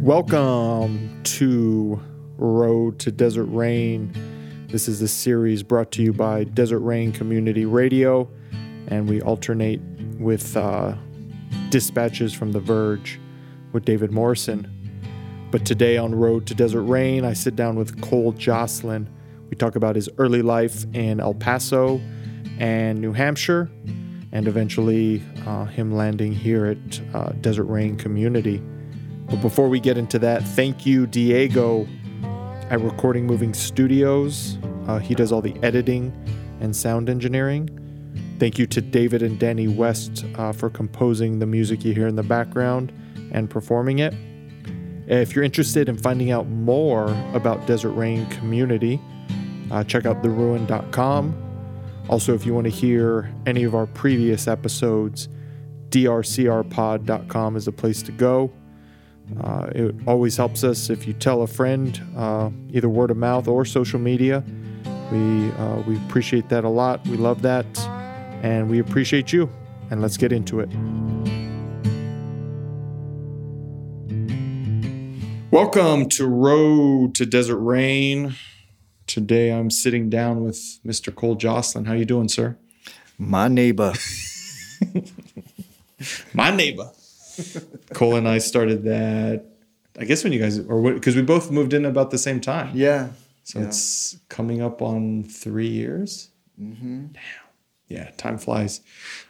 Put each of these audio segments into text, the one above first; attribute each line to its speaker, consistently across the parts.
Speaker 1: Welcome to Road to Desert Rain. This is a series brought to you by Desert Rain Community Radio, and we alternate with uh, dispatches from The Verge with David Morrison. But today on Road to Desert Rain, I sit down with Cole Jocelyn. We talk about his early life in El Paso and New Hampshire, and eventually uh, him landing here at uh, Desert Rain Community. But before we get into that, thank you, Diego, at Recording Moving Studios. Uh, he does all the editing and sound engineering. Thank you to David and Danny West uh, for composing the music you hear in the background and performing it. If you're interested in finding out more about Desert Rain Community, uh, check out theruin.com. Also, if you want to hear any of our previous episodes, drcrpod.com is a place to go. Uh, it always helps us if you tell a friend, uh, either word of mouth or social media. We uh, we appreciate that a lot. We love that, and we appreciate you. And let's get into it. Welcome to Road to Desert Rain. Today I'm sitting down with Mr. Cole Joslin. How you doing, sir?
Speaker 2: My neighbor.
Speaker 1: My neighbor. Cole and I started that. I guess when you guys, or because we both moved in about the same time.
Speaker 2: Yeah.
Speaker 1: So
Speaker 2: yeah.
Speaker 1: it's coming up on three years.
Speaker 2: Mm-hmm.
Speaker 1: Damn. Yeah, time flies.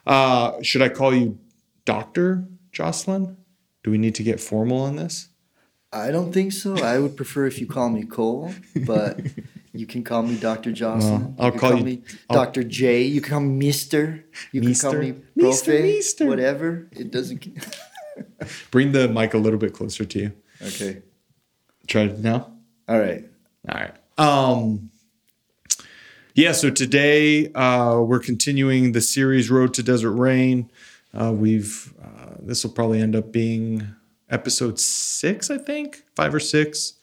Speaker 1: Uh, should I call you Doctor Jocelyn? Do we need to get formal on this?
Speaker 2: I don't think so. I would prefer if you call me Cole, but you can call me Dr. Jocelyn.
Speaker 1: Well, I'll
Speaker 2: you
Speaker 1: call you-
Speaker 2: me Dr. J. You can call me Mister. You can call me
Speaker 1: Meester,
Speaker 2: Profe.
Speaker 1: Meester.
Speaker 2: Whatever. It doesn't.
Speaker 1: Bring the mic a little bit closer to you.
Speaker 2: okay.
Speaker 1: Try it now.
Speaker 2: All right.
Speaker 1: All right. Um, yeah, so today uh, we're continuing the series Road to Desert Rain. Uh, we've uh, this will probably end up being episode six, I think, five or six.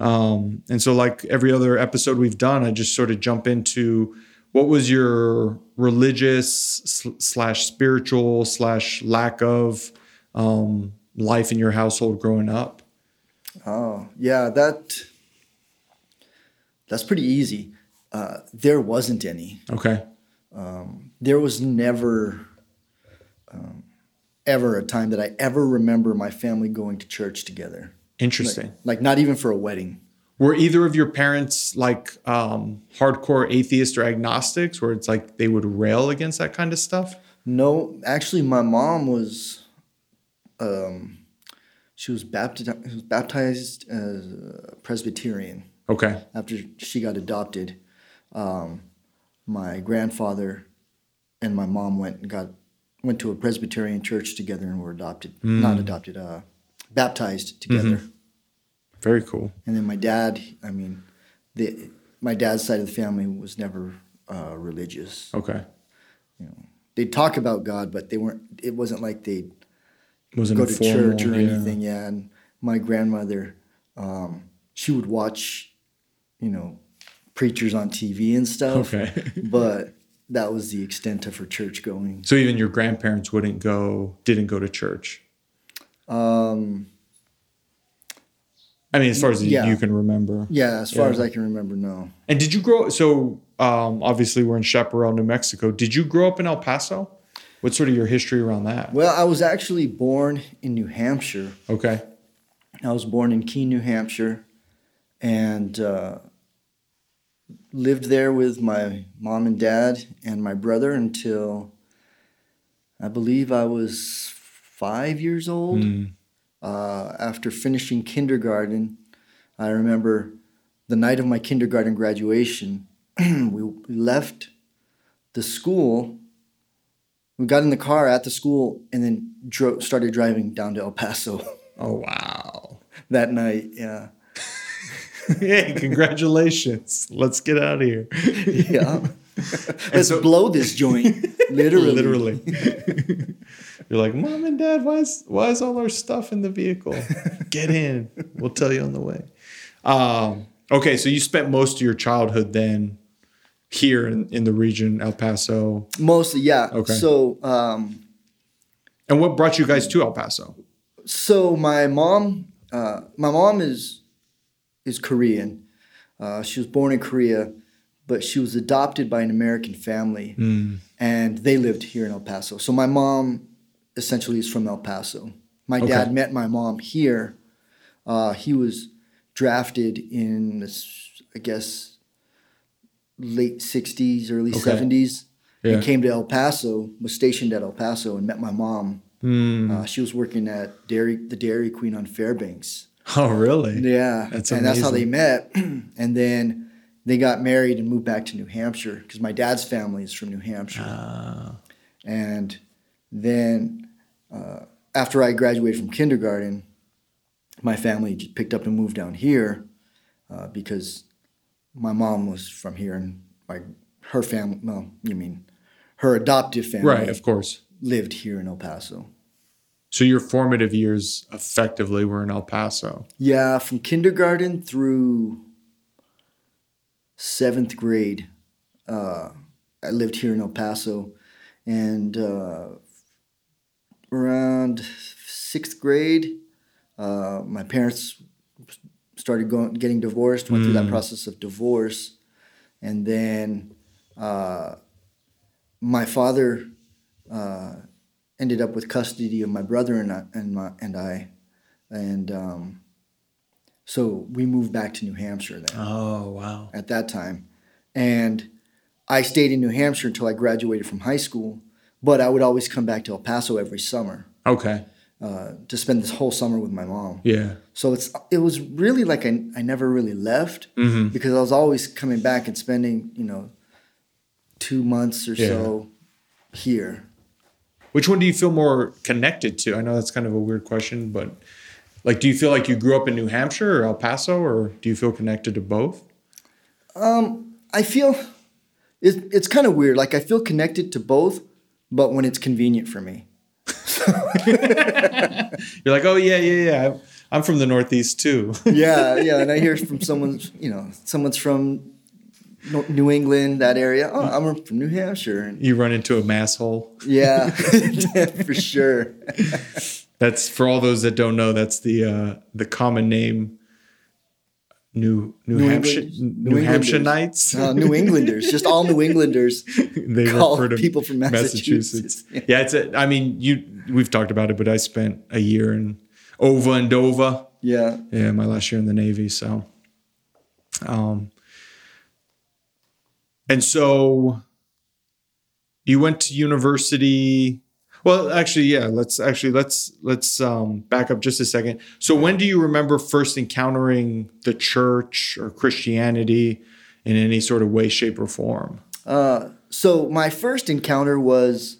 Speaker 1: Um, and so, like every other episode we've done, I just sort of jump into what was your religious slash spiritual slash lack of um, life in your household growing up.
Speaker 2: Oh yeah, that. That's pretty easy. Uh, there wasn't any.
Speaker 1: Okay.
Speaker 2: there was never um, ever a time that I ever remember my family going to church together.
Speaker 1: Interesting.
Speaker 2: Like not even for a wedding.
Speaker 1: Were either of your parents like um, hardcore atheists or agnostics, where it's like they would rail against that kind of stuff?
Speaker 2: No, actually, my mom was. Um, she was baptized. Was baptized as a Presbyterian
Speaker 1: Okay.
Speaker 2: after she got adopted. Um, my grandfather and my mom went and got went to a Presbyterian church together and were adopted. Not adopted. Uh, baptized together.
Speaker 1: Very cool.
Speaker 2: And then my dad, I mean, the my dad's side of the family was never uh, religious.
Speaker 1: Okay.
Speaker 2: They'd talk about God, but they weren't. It wasn't like they'd
Speaker 1: Wasn't
Speaker 2: go
Speaker 1: a
Speaker 2: to church or
Speaker 1: yeah.
Speaker 2: anything. Yeah, and my grandmother, um, she would watch, you know, preachers on TV and stuff.
Speaker 1: Okay.
Speaker 2: but that was the extent of her church going.
Speaker 1: So even your grandparents wouldn't go, didn't go to church.
Speaker 2: Um,
Speaker 1: I mean, as far as
Speaker 2: Yeah.
Speaker 1: you can remember.
Speaker 2: yeah, as far
Speaker 1: Yeah.
Speaker 2: as I can remember, no.
Speaker 1: And did you grow? So um, obviously we're in Chaparral, New Mexico. Did you grow up in El Paso? What's sort of your history around that?
Speaker 2: Well, I was actually born in New Hampshire.
Speaker 1: Okay.
Speaker 2: I was born in Keene, New Hampshire, and uh, lived there with my mom and dad and my brother until I believe I was five years old. Uh, after finishing kindergarten, I remember the night of my kindergarten graduation, we left the school. We got in the car at the school and then dro- started driving down to El Paso.
Speaker 1: Oh wow.
Speaker 2: that night. Yeah,
Speaker 1: hey, congratulations. Let's get out of here.
Speaker 2: yeah. Let's
Speaker 1: so-
Speaker 2: blow this joint. Literally.
Speaker 1: Literally. You're like, Mom and Dad, why is why is all our stuff in the vehicle? Get in. We'll tell you on the way. Um, okay, so you spent most of your childhood then here in, in the region, El Paso.
Speaker 2: Mostly, yeah.
Speaker 1: Okay.
Speaker 2: So, um,
Speaker 1: And what brought you guys to El Paso?
Speaker 2: so my mom uh, my mom is is Korean. Uh, she was born in Korea, but she was adopted by an American family, and they lived here in El Paso. So my mom essentially is from El Paso. My
Speaker 1: Okay.
Speaker 2: dad met my mom here. Uh, he was drafted in, this, I guess, late '60s, early
Speaker 1: Okay.
Speaker 2: '70s,
Speaker 1: Yeah.
Speaker 2: and came to El Paso. Was stationed at El Paso and met my mom.
Speaker 1: Hmm.
Speaker 2: Uh, she was working at Dairy, the Dairy Queen on Fairbanks.
Speaker 1: Oh, really?
Speaker 2: Yeah,
Speaker 1: That's
Speaker 2: and that's how they met. and then they got married and moved back to New Hampshire because my dad's family is from New Hampshire.
Speaker 1: Ah.
Speaker 2: And then uh, after I graduated from kindergarten, my family just picked up and moved down here uh, because my mom was from here and my her family. Well, you mean her adoptive family
Speaker 1: right, of course.
Speaker 2: lived here in El Paso.
Speaker 1: So your formative years effectively were in El Paso.
Speaker 2: Yeah, from kindergarten through seventh grade, uh, I lived here in El Paso, and uh, around sixth grade, uh, my parents started going getting divorced. Went through that process of divorce, and then uh, my father uh, ended up with custody of my brother and I, and my and I, and um, so we moved back to New Hampshire then
Speaker 1: Oh, wow.
Speaker 2: at that time, and I stayed in New Hampshire until I graduated from high school. But I would always come back to El Paso every summer
Speaker 1: Okay.
Speaker 2: Uh, to spend this whole summer with my mom.
Speaker 1: Yeah.
Speaker 2: So it's it was really like I, I never really left
Speaker 1: Mm-hmm.
Speaker 2: because I was always coming back and spending you know two months or so here.
Speaker 1: Which one do you feel more connected to? I know that's kind of a weird question, but like, do you feel like you grew up in New Hampshire or El Paso, or do you feel connected to both?
Speaker 2: I feel it, it's kind of weird. Like I feel connected to both, but when it's convenient for me.
Speaker 1: You're like, oh yeah, yeah, yeah. I'm from the Northeast too.
Speaker 2: Yeah, yeah. And I hear from someone's, you know, someone's from New England, that area. Oh, I'm from New Hampshire. And
Speaker 1: you run into a mass hole.
Speaker 2: yeah, for sure.
Speaker 1: That's for all those that don't know. That's the uh, the common name. New New,
Speaker 2: New
Speaker 1: Hampshire
Speaker 2: England-
Speaker 1: New,
Speaker 2: New
Speaker 1: Hampshire Knights.
Speaker 2: Uh, New Englanders, just all New Englanders.
Speaker 1: they
Speaker 2: call
Speaker 1: refer to
Speaker 2: people from Massachusetts.
Speaker 1: Yeah, it's. A, I mean, you. We've talked about it, but I spent a year in Ova and Dova.
Speaker 2: Yeah.
Speaker 1: Yeah, my last year in the Navy. So, um, and so you went to university. Well, actually, yeah. Let's actually let's let's um, back up just a second. So, when do you remember first encountering the church or Christianity in any sort of way, shape, or form?
Speaker 2: Uh, so my first encounter was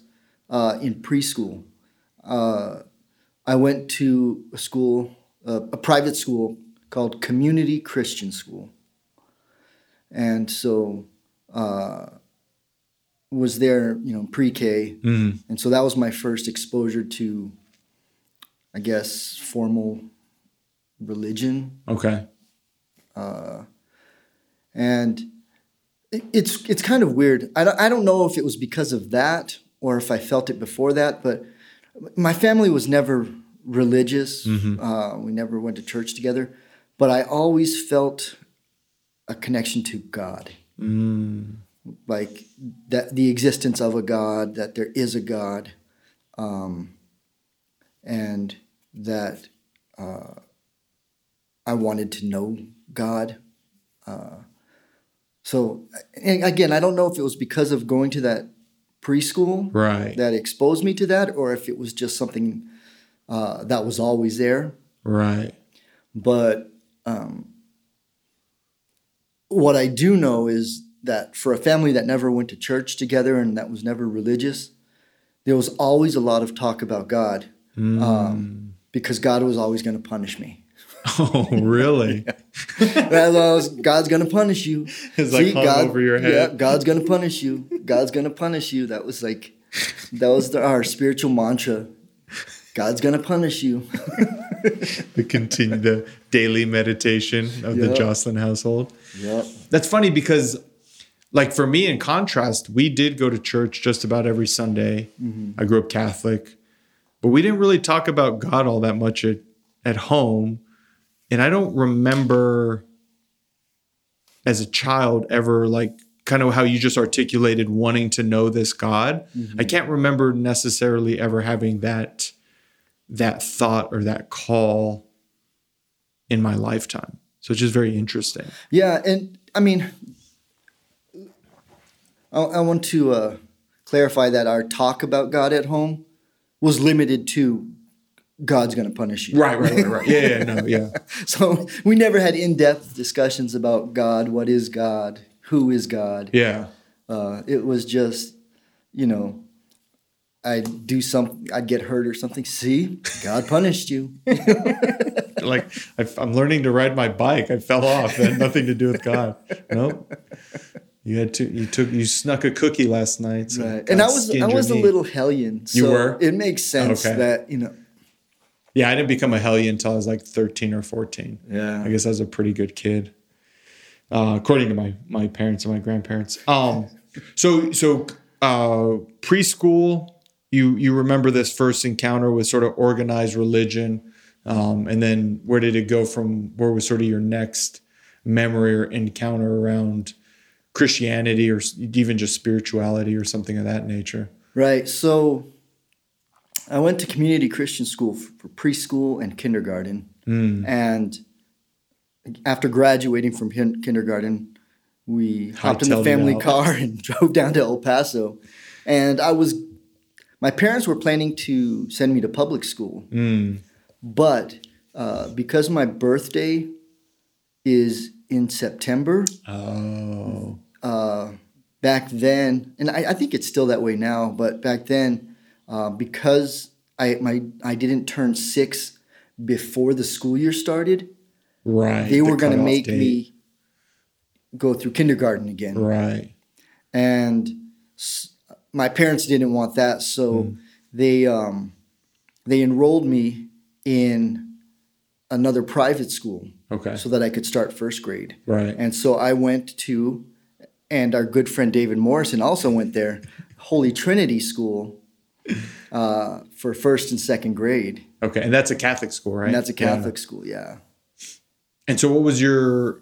Speaker 2: uh, in preschool. Uh, I went to a school, uh, a private school called Community Christian School, and so uh, was there, you know, pre-K,
Speaker 1: Mm.
Speaker 2: and so that was my first exposure to, I guess, formal religion
Speaker 1: Okay.
Speaker 2: Uh, and it- it's it's kind of weird. I don't, I don't know if it was because of that or if I felt it before that, but my family was never religious. Uh, we never went to church together, but I always felt a connection to God, like that the existence of a God, that there is a God, um, and that uh, I wanted to know God. So and again, I don't know if it was because of going to that preschool
Speaker 1: Right.
Speaker 2: that exposed me to that, or if it was just something uh, that was always there.
Speaker 1: Right.
Speaker 2: But um, what I do know is that for a family that never went to church together and that was never religious, there was always a lot of talk about God um, because God was always going to punish me.
Speaker 1: Oh, really?
Speaker 2: That was, God's gonna punish you.
Speaker 1: It's like hung over your head.
Speaker 2: Yeah, God's gonna punish you. God's gonna punish you. That was like, that was the, our spiritual mantra. God's gonna punish you.
Speaker 1: the continue the daily meditation of the Jocelyn household.
Speaker 2: Yep.
Speaker 1: That's funny because, like for me, in contrast, we did go to church just about every Sunday. Mm-hmm. I grew up Catholic, but we didn't really talk about God all that much at at home. and I don't remember as a child ever like kind of how you just articulated wanting to know this God. Mm-hmm. I can't remember necessarily ever having that that thought or that call in my lifetime. So it's just very interesting.
Speaker 2: Yeah, and I mean, I, I want to uh, clarify that our talk about God at home was limited to God's going to punish you.
Speaker 1: Right, right, right, right. Yeah, yeah, no, yeah.
Speaker 2: So we never had in-depth discussions about God. What is God? Who is God?
Speaker 1: Yeah.
Speaker 2: Uh, it was just, you know, I'd do some, I'd get hurt or something. See, God punished you.
Speaker 1: Like I, I'm learning to ride my bike. I fell off. It had nothing to do with God. Nope. You had to. You took. You snuck a cookie last night. so
Speaker 2: Right. And I was, I was a
Speaker 1: knee.
Speaker 2: little hellion. So
Speaker 1: You were?
Speaker 2: It makes sense
Speaker 1: Okay.
Speaker 2: that you know.
Speaker 1: Yeah, I didn't become a hellion until I was like 13 or 14.
Speaker 2: Yeah.
Speaker 1: I guess I was a pretty good kid, uh, according to my my parents and my grandparents. Um, so so uh, preschool, you you remember this first encounter with sort of organized religion, um, and then where did it go from? Where was sort of your next memory or encounter around Christianity or even just spirituality or something of that nature?
Speaker 2: Right. So I went to community Christian school for preschool and kindergarten.
Speaker 1: Hmm.
Speaker 2: And after graduating from kindergarten, we hopped in the family car and drove down to El Paso. And I was, my parents were planning to send me to public school.
Speaker 1: Mm.
Speaker 2: But uh, because my birthday is in September,
Speaker 1: Oh,
Speaker 2: uh, back then, and I, I think it's still that way now, but back then, uh, because I my I didn't turn six before the school year started,
Speaker 1: right.
Speaker 2: they
Speaker 1: the
Speaker 2: were going to make
Speaker 1: date.
Speaker 2: me go through kindergarten again,
Speaker 1: right.
Speaker 2: and s- my parents didn't want that, so they um, they enrolled me in another private school
Speaker 1: Okay.
Speaker 2: so that I could start first grade.
Speaker 1: Right.
Speaker 2: And so I went to, and our good friend David Morrison also went there, Holy Trinity School uh, for first and second grade.
Speaker 1: Okay, and that's a Catholic school, right?
Speaker 2: And that's a
Speaker 1: Yeah.
Speaker 2: Catholic school, yeah.
Speaker 1: And so, what was your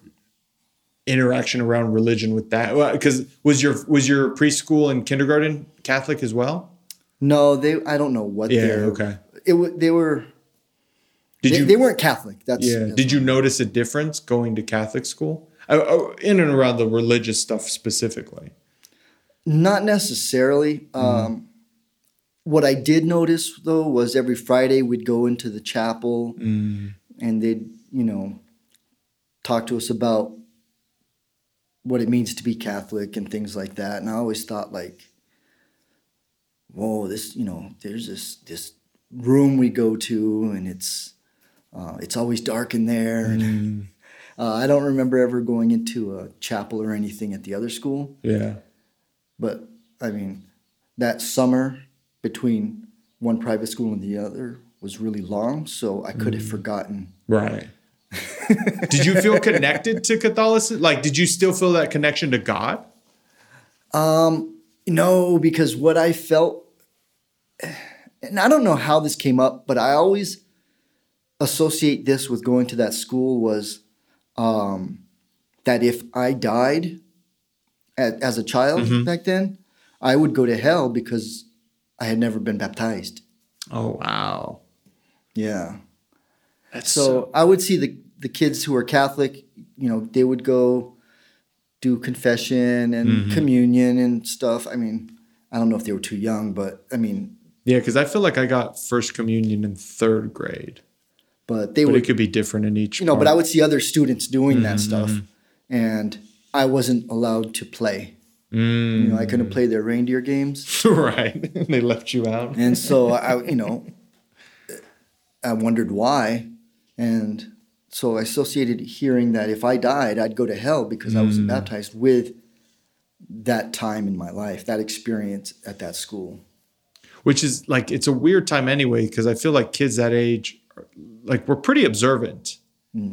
Speaker 1: interaction around religion with that? Because was your was your preschool and kindergarten Catholic as well?
Speaker 2: No, they. I don't know what
Speaker 1: Yeah.
Speaker 2: they're.
Speaker 1: Okay.
Speaker 2: It they were.
Speaker 1: Did
Speaker 2: they,
Speaker 1: you?
Speaker 2: they weren't Catholic. That's
Speaker 1: yeah.
Speaker 2: that's-
Speaker 1: Did you notice a difference going to Catholic school? Uh, uh, in and around the religious stuff specifically.
Speaker 2: Not necessarily.
Speaker 1: Mm-hmm.
Speaker 2: Um, what I did notice though was every Friday we'd go into the chapel
Speaker 1: Mm.
Speaker 2: and they'd, you know, talk to us about what it means to be Catholic and things like that. And I always thought like, whoa, this, you know, there's this this room we go to and it's uh, it's always dark in there. And,
Speaker 1: Mm.
Speaker 2: Uh, I don't remember ever going into a chapel or anything at the other school.
Speaker 1: Yeah.
Speaker 2: But I mean, that summer between one private school and the other was really long, so I could have forgotten.
Speaker 1: Right. did you feel connected to Catholicism? Like, did you still feel that connection to God?
Speaker 2: Um, no, because what I felt, and I don't know how this came up, but I always associate this with going to that school was um, that if I died at, as a child back then, I would go to hell because I had never been baptized.
Speaker 1: Oh wow.
Speaker 2: Yeah.
Speaker 1: That's
Speaker 2: So I would see the the kids who are Catholic, you know, they would go do confession and communion and stuff. I mean, I don't know if they were too young, but I mean,
Speaker 1: yeah, because I feel like I got first communion in third grade,
Speaker 2: but they
Speaker 1: but
Speaker 2: would,
Speaker 1: it could be different in each.
Speaker 2: you know, but I would see other students doing that mm-hmm, stuff, mm-hmm. and I wasn't allowed to play.
Speaker 1: Mm.
Speaker 2: You know, I couldn't play their reindeer games,
Speaker 1: right. they left you out.
Speaker 2: and so I, you know, I wondered why, and so I associated hearing that if I died, I'd go to hell because I wasn't mm. baptized with that time in my life, that experience at that school.
Speaker 1: Which is like it's a weird time anyway, because I feel like kids that age, are- like we're pretty observant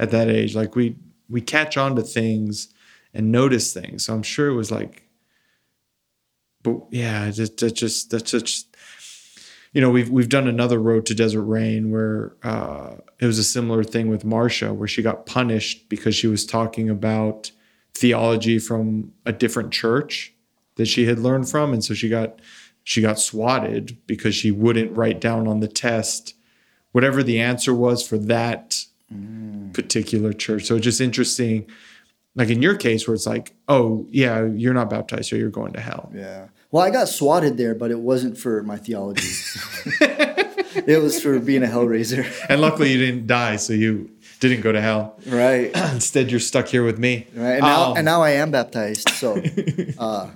Speaker 1: at that age. Like we we catch on to things and notice things. So I'm sure it was like, but yeah, that just that's just you know, we've we've done another road to Desert Rain where uh, it was a similar thing with Marcia, where she got punished because she was talking about theology from a different church that she had learned from, and so she got she got swatted because she wouldn't write down on the test whatever the answer was for that particular church. So it's just interesting, like in your case, where it's like, oh yeah, you're not baptized, so you're going to hell.
Speaker 2: Yeah. Well, I got swatted there, but it wasn't for my theology. it was for being a hellraiser.
Speaker 1: And luckily, you didn't die, so you didn't go to hell.
Speaker 2: Right.
Speaker 1: Instead, you're stuck here with me.
Speaker 2: Right. And now,
Speaker 1: Um,
Speaker 2: and now I am baptized. So uh,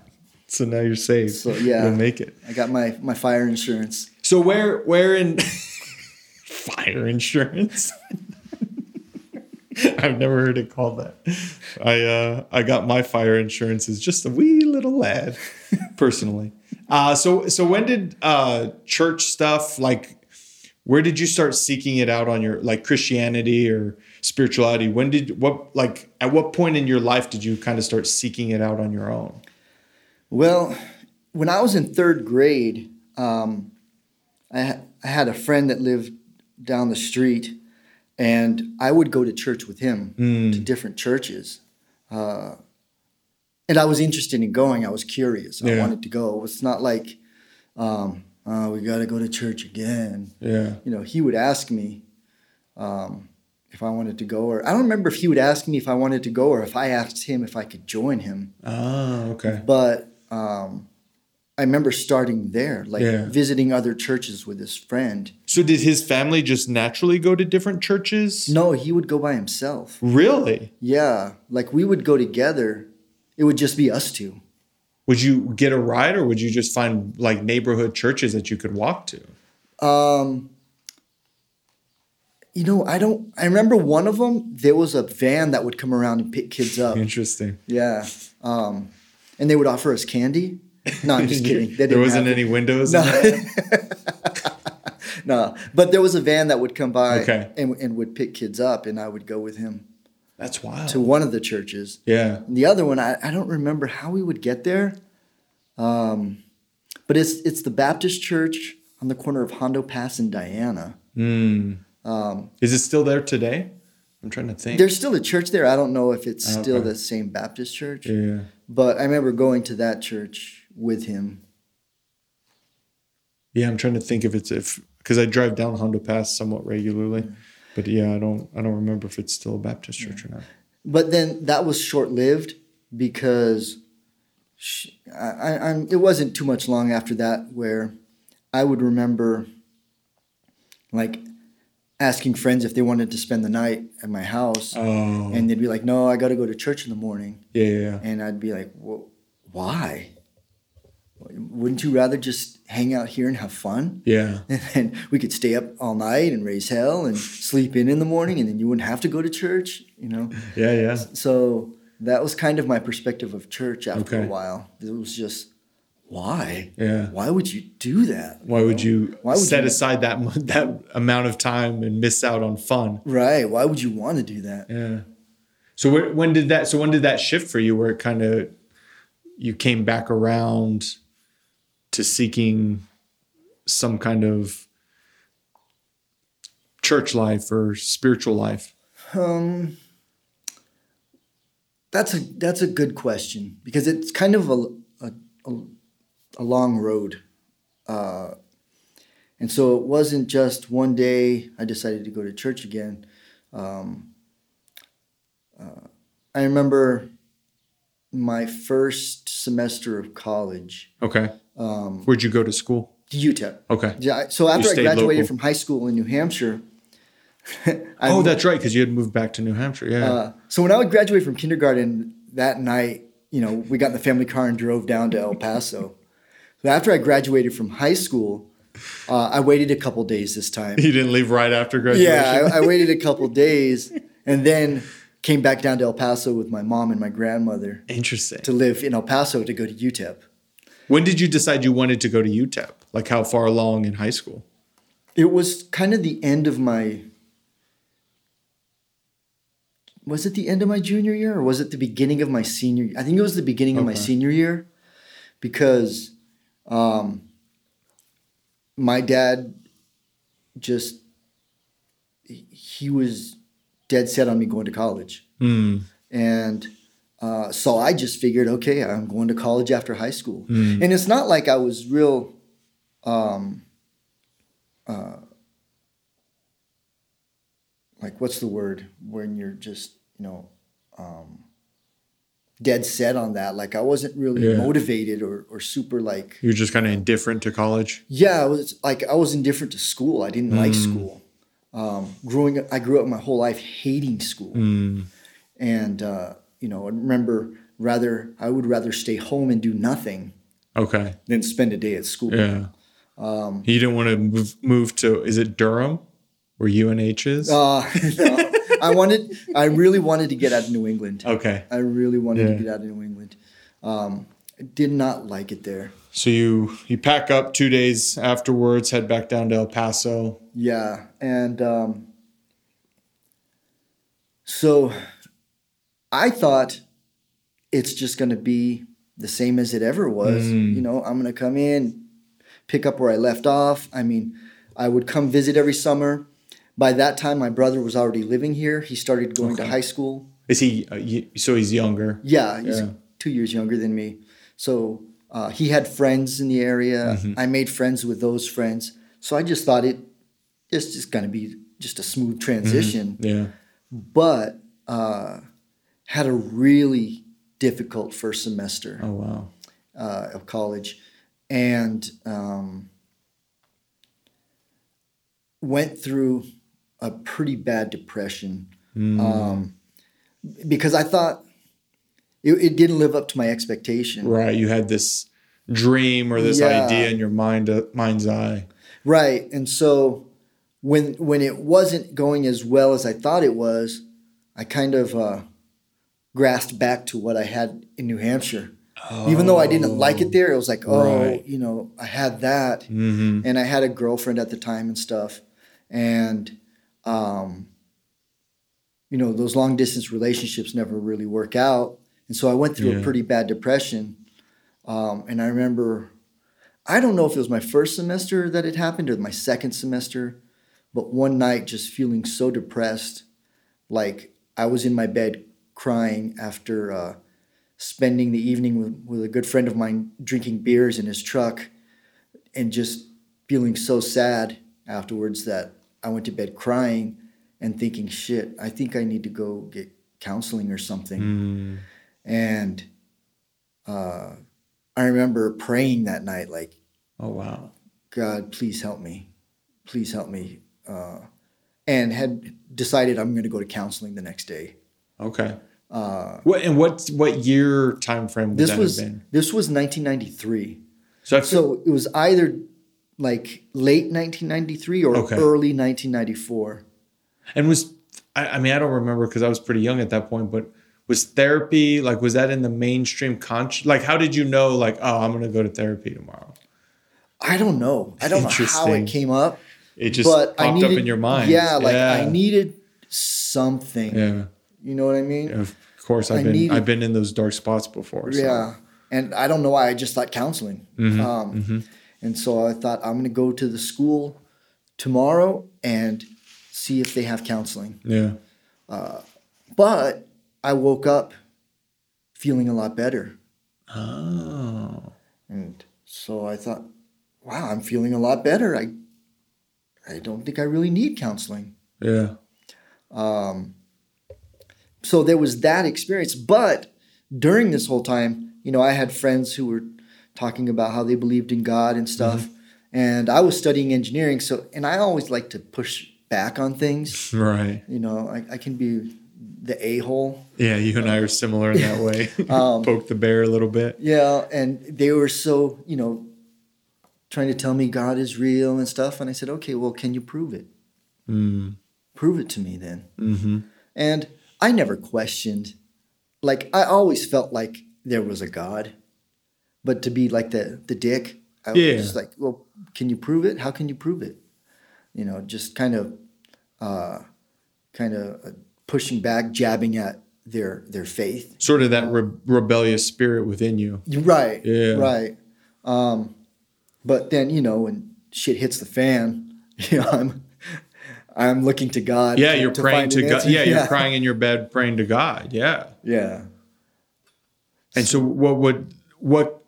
Speaker 1: so now you're saved.
Speaker 2: So, yeah.
Speaker 1: you'll make it.
Speaker 2: I got my, my fire insurance.
Speaker 1: So where where in fire insurance? I've never heard it called that. I uh, I got my fire insurance as just a wee little lad, personally. Uh, so so when did uh, church stuff like? Where did you start seeking it out on your like Christianity or spirituality? When did what like at what point in your life did you kind of start seeking it out on your own?
Speaker 2: Well, when I was in third grade, um, I, I had a friend that lived down the street, and I would go to church with him to different churches. Uh, and I was interested in going. I was curious. I wanted to go. It's not like, um, oh, we got to go to church again.
Speaker 1: Yeah.
Speaker 2: You know, he would ask me um, if I wanted to go, or I don't remember if he would ask me if I wanted to go, or if I asked him if I could join him
Speaker 1: Ah, okay.
Speaker 2: but um, I remember starting there, like
Speaker 1: Yeah.
Speaker 2: visiting other churches with his friend.
Speaker 1: So did his family just naturally go to different churches?
Speaker 2: No, he would go by himself.
Speaker 1: Really?
Speaker 2: Yeah, like we would go together. It would just be us two.
Speaker 1: Would you get a ride or would you just find like neighborhood churches that you could walk to?
Speaker 2: Um, you know, I don't. I remember one of them. There was a van that would come around and pick kids up.
Speaker 1: Interesting.
Speaker 2: Yeah, um, and they would offer us candy. No, I'm just kidding.
Speaker 1: There wasn't
Speaker 2: have
Speaker 1: any windows.
Speaker 2: No. no, but there was a van that would come by
Speaker 1: Okay.
Speaker 2: and, and would pick kids up, and I would go with him
Speaker 1: That's wild.
Speaker 2: to one of the churches.
Speaker 1: yeah.
Speaker 2: And the other one, I, I don't remember how we would get there. Um, but it's it's the Baptist church on the corner of Hondo Pass and Diana.
Speaker 1: Mm.
Speaker 2: Um,
Speaker 1: Is it still there today? I'm trying to think.
Speaker 2: there's still a church there. I don't know if it's still
Speaker 1: Okay.
Speaker 2: the same Baptist church,
Speaker 1: yeah.
Speaker 2: but I remember going to that church with him.
Speaker 1: Yeah, I'm trying to think if it's if because I drive down Hondo Pass somewhat regularly, but yeah, I don't I don't remember if it's still a Baptist church or not.
Speaker 2: But then that was short lived because sh I, I, I'm, it wasn't too much long after that where I would remember like asking friends if they wanted to spend the night at my house.
Speaker 1: Oh,
Speaker 2: And they'd be like, no, I got to go to church in the morning.
Speaker 1: yeah, yeah, yeah.
Speaker 2: And I'd be like, well, why? Wouldn't you rather just hang out here and have fun?
Speaker 1: yeah.
Speaker 2: And then we could stay up all night and raise hell and sleep in in the morning, and then you wouldn't have to go to church, you know?
Speaker 1: Yeah, yeah.
Speaker 2: So that was kind of my perspective of church after
Speaker 1: Okay.
Speaker 2: a while. It was just, why?
Speaker 1: Yeah.
Speaker 2: Why would you do that?
Speaker 1: Why would you
Speaker 2: Why would
Speaker 1: set
Speaker 2: you-
Speaker 1: aside that that amount of time and miss out on fun?
Speaker 2: Right. Why would you want to do that?
Speaker 1: Yeah. So where, when did that? So when did that shift for you? Where it kind of you came back around to seeking some kind of church life or spiritual life?
Speaker 2: Um, that's a that's a good question because it's kind of a a, a, a long road, uh, and so it wasn't just one day I decided to go to church again. Um, uh, I remember my first semester of college,
Speaker 1: Okay.
Speaker 2: Um,
Speaker 1: Where'd you go to school?
Speaker 2: UTEP.
Speaker 1: Okay.
Speaker 2: Yeah, so after I graduated
Speaker 1: local.
Speaker 2: from high school in New Hampshire, I
Speaker 1: oh, that's right, because you had moved back to New Hampshire. Yeah.
Speaker 2: Uh, so when I would graduate from kindergarten that night, you know, we got in the family car and drove down to El Paso. So after I graduated from high school, uh, I waited a couple days this time.
Speaker 1: you didn't leave right after graduation.
Speaker 2: Yeah, I, I waited a couple days and then came back down to El Paso with my mom and my grandmother
Speaker 1: Interesting.
Speaker 2: to live in El Paso to go to UTEP.
Speaker 1: When did you decide you wanted to go to UTEP? Like how far along in high school?
Speaker 2: It was kind of the end of my. Was it the end of my junior year or was it the beginning of my senior year? I think it was the beginning of my senior year because um, my dad just he was dead set on me going to college.
Speaker 1: Mm.
Speaker 2: And uh, so I just figured, okay, I'm going to college after high school.
Speaker 1: Mm.
Speaker 2: And it's not like I was real, um, uh, like what's the word when you're just, you know, um, dead set on that. Like I wasn't really
Speaker 1: Yeah.
Speaker 2: motivated or, or super like,
Speaker 1: You're just kind of indifferent to college.
Speaker 2: yeah, I was like I was indifferent to school. I didn't like school. Um, growing up, I grew up my whole life hating school,
Speaker 1: Mm.
Speaker 2: and uh, you know, I remember rather I would rather stay home and do nothing
Speaker 1: Okay.
Speaker 2: than spend a day at school.
Speaker 1: Yeah.
Speaker 2: Um,
Speaker 1: you didn't want to move, move to, is it Durham where UNH is?
Speaker 2: uh, no, I wanted, I really wanted to get out of New England.
Speaker 1: okay.
Speaker 2: I really wanted
Speaker 1: Yeah.
Speaker 2: to get out of New England. Um, I did not like it there.
Speaker 1: So you, you pack up two days afterwards, head back down to El Paso.
Speaker 2: Yeah, and um, so I thought it's just going to be the same as it ever was.
Speaker 1: Mm.
Speaker 2: You know, I'm going to come in, pick up where I left off. I mean, I would come visit every summer. By that time, my brother was already living here. He started going to high school.
Speaker 1: Is he, uh, so he's younger?
Speaker 2: Yeah, he's
Speaker 1: Yeah.
Speaker 2: two years younger than me. So uh, he had friends in the area.
Speaker 1: Mm-hmm.
Speaker 2: I made friends with those friends. So I just thought it it's just going to be just a smooth transition.
Speaker 1: Yeah.
Speaker 2: But uh, had a really difficult first semester
Speaker 1: Oh, wow.
Speaker 2: uh, of college, and um, went through a pretty bad depression
Speaker 1: Mm.
Speaker 2: um, because I thought it, it didn't live up to my expectation.
Speaker 1: Right. You had this dream or this
Speaker 2: Yeah.
Speaker 1: idea in your mind, uh, mind's eye.
Speaker 2: Right. And so when when it wasn't going as well as I thought it was, I kind of uh, grasped back to what I had in New Hampshire. Even though I didn't like it there, it was like, oh,
Speaker 1: Right.
Speaker 2: you know, I had that,
Speaker 1: Mm-hmm.
Speaker 2: and I had a girlfriend at the time and stuff, and um, you know, those long distance relationships never really work out, and so I went through
Speaker 1: Yeah.
Speaker 2: a pretty bad depression. Um, and I remember, I don't know if it was my first semester that it happened or my second semester, but one night just feeling so depressed, like I was in my bed crying after uh, spending the evening with, with a good friend of mine drinking beers in his truck and just feeling so sad afterwards that I went to bed crying and thinking, shit, I think I need to go get counseling or something.
Speaker 1: Mm.
Speaker 2: And uh, I remember praying that night, like,
Speaker 1: Oh, wow.
Speaker 2: God, please help me. Please help me. Uh, and had decided I'm going to go to counseling the next day.
Speaker 1: Okay.
Speaker 2: Uh,
Speaker 1: What and what what year time frame would
Speaker 2: this
Speaker 1: that
Speaker 2: was
Speaker 1: have been?
Speaker 2: this was 1993.
Speaker 1: So,
Speaker 2: So it was either like late 1993 or
Speaker 1: Okay.
Speaker 2: early 1994.
Speaker 1: and was I, I mean I don't remember because I was pretty young at that point, but was therapy like was that in the mainstream conscious? Like, how did you know like oh I'm gonna go to therapy tomorrow?
Speaker 2: I don't know. I don't know how it came up,
Speaker 1: It just
Speaker 2: but
Speaker 1: popped
Speaker 2: I needed,
Speaker 1: up in your mind.
Speaker 2: Yeah, like
Speaker 1: yeah.
Speaker 2: I needed something.
Speaker 1: Yeah.
Speaker 2: You know what I mean?
Speaker 1: Course, I've
Speaker 2: I
Speaker 1: been
Speaker 2: needed-
Speaker 1: I've been in those dark spots before. So.
Speaker 2: Yeah. And I don't know why I just thought counseling.
Speaker 1: Mm-hmm,
Speaker 2: Um, And so I thought I'm going to go to the school tomorrow and see if they have counseling.
Speaker 1: Yeah.
Speaker 2: But I woke up feeling a lot better.
Speaker 1: Oh.
Speaker 2: And so I thought, wow, I'm feeling a lot better. I, I don't think I really need counseling.
Speaker 1: Yeah.
Speaker 2: So there was that experience but during this whole time you know i had friends who were talking about how they believed in god and stuff and i was studying engineering so and i always like to push back on things
Speaker 1: Right.
Speaker 2: you know i, I can be the a-hole
Speaker 1: Yeah, you and I are similar in that way.
Speaker 2: Um,
Speaker 1: Poke the bear a little bit.
Speaker 2: yeah and they were so you know trying to tell me god is real and stuff and i said okay well can you prove it
Speaker 1: Mm.
Speaker 2: prove it to me then
Speaker 1: Mm-hmm.
Speaker 2: And I never questioned. Like I always felt like there was a God, but to be like the the dick, I
Speaker 1: Yeah.
Speaker 2: was just like, well, can you prove it? How can you prove it? You know, just kind of, uh, kind of uh, pushing back, jabbing at their their faith.
Speaker 1: Sort of that re- rebellious spirit within you.
Speaker 2: Right.
Speaker 1: Yeah.
Speaker 2: Right. Um, but then you know, when shit hits the fan, you know, I'm I'm looking to God.
Speaker 1: Yeah, you're
Speaker 2: to
Speaker 1: praying to
Speaker 2: an
Speaker 1: God.
Speaker 2: answer.
Speaker 1: Yeah, you're crying in your bed, praying to God. Yeah.
Speaker 2: Yeah.
Speaker 1: And so, what would what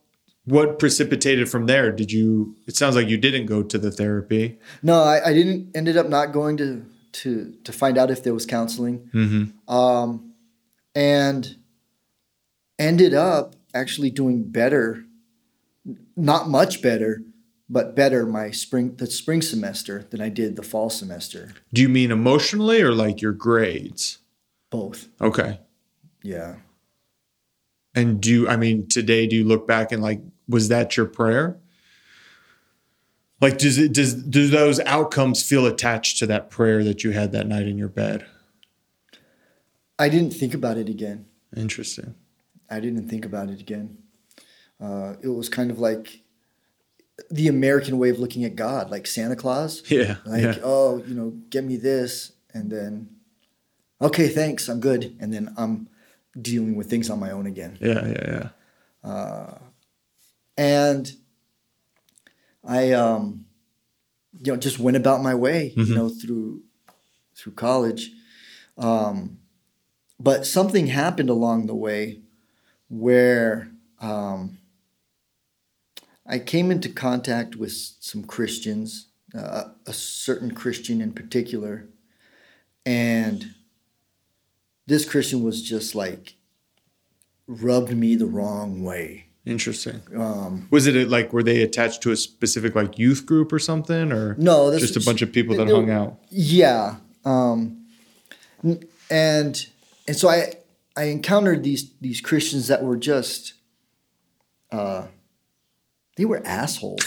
Speaker 1: what precipitated from there? Did you? It sounds like you didn't go to the therapy.
Speaker 2: No, I, I didn't. Ended up not going to to to find out if there was counseling,
Speaker 1: Mm-hmm.
Speaker 2: um, and ended up actually doing better. Not much better, but better my spring the spring semester than I did the fall semester.
Speaker 1: Do you mean emotionally or like your grades?
Speaker 2: Both.
Speaker 1: Okay.
Speaker 2: Yeah.
Speaker 1: And do you? I mean, today, do you look back and like, was that your prayer? Like, does it does do those outcomes feel attached to that prayer that you had that night in your bed?
Speaker 2: I didn't think about it again.
Speaker 1: Interesting.
Speaker 2: I didn't think about it again. Uh, it was kind of like the American way of looking at God, like Santa Claus.
Speaker 1: Yeah.
Speaker 2: Like,
Speaker 1: yeah.
Speaker 2: oh, you know, get me this, and then, okay, thanks, I'm good, and then I'm dealing with things on my own again.
Speaker 1: Yeah. Yeah. Yeah.
Speaker 2: And I, um, you know, just went about my way, you know, through through college. Um, but something happened along the way where um, I came into contact with some Christians, uh, a certain Christian in particular, and this Christian was just like rubbed me the wrong way.
Speaker 1: Interesting.
Speaker 2: Um,
Speaker 1: Was it like were they attached to a specific like youth group or something, or
Speaker 2: no, this
Speaker 1: just a bunch of people that
Speaker 2: it-
Speaker 1: hung out?
Speaker 2: Yeah, um, and and so I I encountered these these Christians that were just, uh, they were assholes.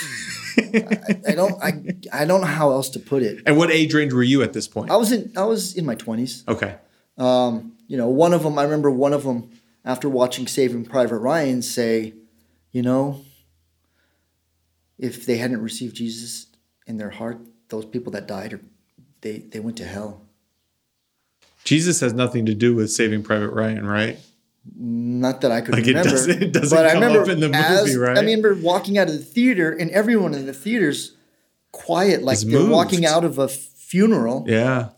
Speaker 2: I, I don't I I don't know how else to put it.
Speaker 1: And what age range were you at this point?
Speaker 2: I was in I was in my twenties.
Speaker 1: Okay.
Speaker 2: Um, you know, one of them I remember one of them after watching Saving Private Ryan say, you know, if they hadn't received Jesus in their heart, those people that died, or they they went to hell.
Speaker 1: Jesus has nothing to do with Saving Private Ryan, right?
Speaker 2: Not that I could
Speaker 1: Like, it
Speaker 2: remember.
Speaker 1: doesn't- it doesn't
Speaker 2: but I remember
Speaker 1: in the movie,
Speaker 2: as,
Speaker 1: right?
Speaker 2: I remember walking out of the theater and everyone in the theater's quiet, like they're
Speaker 1: moved.
Speaker 2: walking out of a funeral.
Speaker 1: Yeah.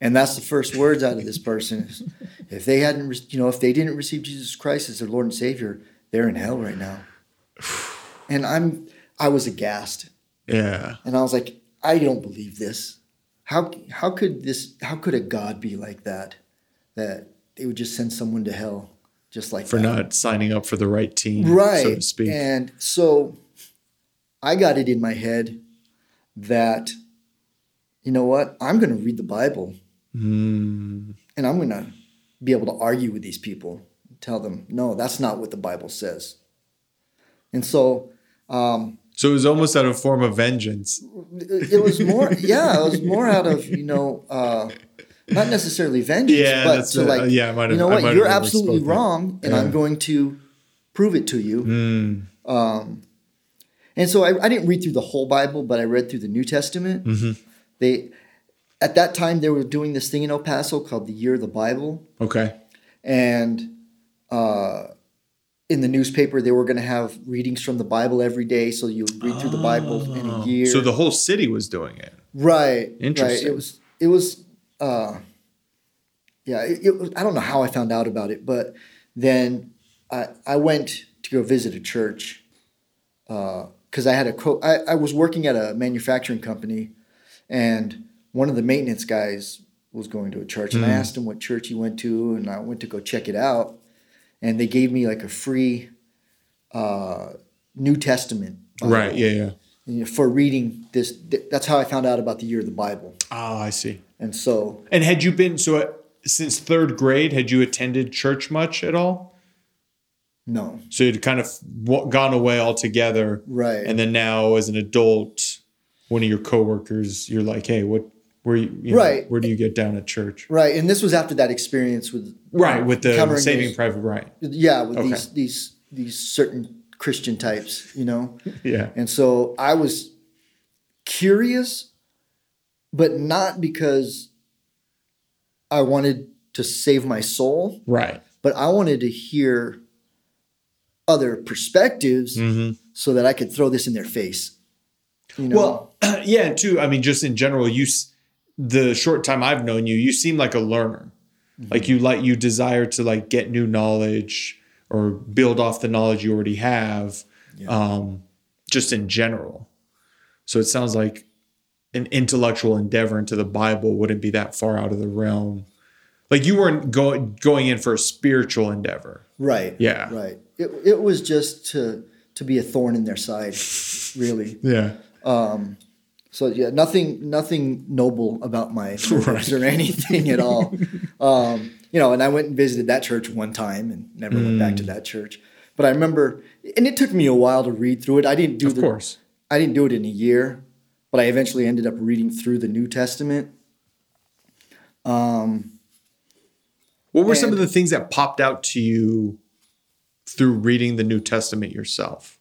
Speaker 2: And that's the first words out of this person. is, if they hadn't, re- you know, if they didn't receive Jesus Christ as their Lord and Savior, they're in hell right now. And I'm, I was aghast,
Speaker 1: Yeah.
Speaker 2: and I was like, I don't believe this. How how could this? How could a God be like that? That they would just send someone to hell just like
Speaker 1: For
Speaker 2: that?
Speaker 1: not signing up for the right team,
Speaker 2: right
Speaker 1: so to speak.
Speaker 2: and so i got it in my head that you know what i'm going to read the bible
Speaker 1: Mm.
Speaker 2: and i'm going to be able to argue with these people tell them no that's not what the bible says and so um,
Speaker 1: So it was almost out of form of vengeance.
Speaker 2: it, it was more yeah it was more out of you know uh, not necessarily vengeance
Speaker 1: Yeah,
Speaker 2: but to like
Speaker 1: yeah, I might have-
Speaker 2: you know what you're absolutely wrong and
Speaker 1: Yeah.
Speaker 2: i'm going to prove it to you
Speaker 1: Mm.
Speaker 2: Um, and so I, I didn't read through the whole Bible, but I read through the New Testament.
Speaker 1: Mhm.
Speaker 2: They, at that time, they were doing this thing in El Paso called the Year of the Bible,
Speaker 1: Okay.
Speaker 2: and uh, in the newspaper they were going to have readings from the Bible every day. So you would read through the Bible in a
Speaker 1: Oh.
Speaker 2: year.
Speaker 1: So the whole city was doing it.
Speaker 2: right,
Speaker 1: Interesting.
Speaker 2: Right. It was. It was. Uh, yeah. It, it was, I don't know how I found out about it, but then I I went to go visit a church because I had a co- I, I was working at a manufacturing company, and one of the maintenance guys was going to a church, and I
Speaker 1: Mm.
Speaker 2: asked him what church he went to, and I went to go check it out, and they gave me like a free uh, New Testament, Bible,
Speaker 1: Right. Yeah. Yeah.
Speaker 2: Know, for reading this. th- That's how I found out about the year of the Bible,
Speaker 1: Ah, I see.
Speaker 2: and so
Speaker 1: And had you been so uh, since third grade? Had you attended church much at all?
Speaker 2: no,
Speaker 1: So you'd kind of w- gone away altogether,
Speaker 2: right,
Speaker 1: and then now as an adult, one of your coworkers, you're like, "Hey, what? Where you, you know,
Speaker 2: Right.
Speaker 1: where do you get down at church?"
Speaker 2: right, and this was after that experience with
Speaker 1: Right, with the Saving
Speaker 2: those-
Speaker 1: Private Ryan.
Speaker 2: yeah with
Speaker 1: Okay.
Speaker 2: these these these certain Christian types, you know.
Speaker 1: Yeah.
Speaker 2: And so I was curious, but not because I wanted to save my soul,
Speaker 1: Right.
Speaker 2: but I wanted to hear other perspectives
Speaker 1: hmm
Speaker 2: so that I could throw this in their face. You know?
Speaker 1: Well, yeah, and too. I mean, just in general, you, the short time I've known you, you seem like a learner. Like you like you desire to like get new knowledge or build off the knowledge you already have, um, just in general. So it sounds like an intellectual endeavor into the Bible wouldn't be that far out of the realm. Like you weren't going going in for a spiritual endeavor.
Speaker 2: right.
Speaker 1: Yeah.
Speaker 2: Right. It it was just to to be a thorn in their side, really.
Speaker 1: Yeah.
Speaker 2: um So yeah, nothing nothing noble about my motives or anything at all. Um, you know, and I went and visited that church one time and never went back
Speaker 1: Mm.
Speaker 2: to that church. But I remember, and it took me a while to read through it. I didn't do
Speaker 1: Of
Speaker 2: the,
Speaker 1: course.
Speaker 2: I didn't do it in a year, but I eventually ended up reading through the New Testament.
Speaker 1: What were some of the things that popped out to you through reading the New Testament yourself?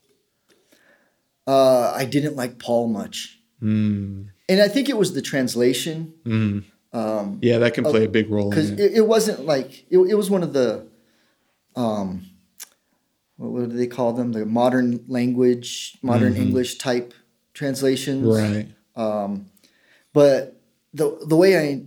Speaker 2: Uh, I didn't like Paul much,
Speaker 1: Hmm.
Speaker 2: and I think it was the translation
Speaker 1: Yeah, that can play a big role
Speaker 2: because
Speaker 1: it.
Speaker 2: it, it wasn't like it, it was one of the um what, what do they call them the modern language modern english type translations
Speaker 1: Right.
Speaker 2: but the the way i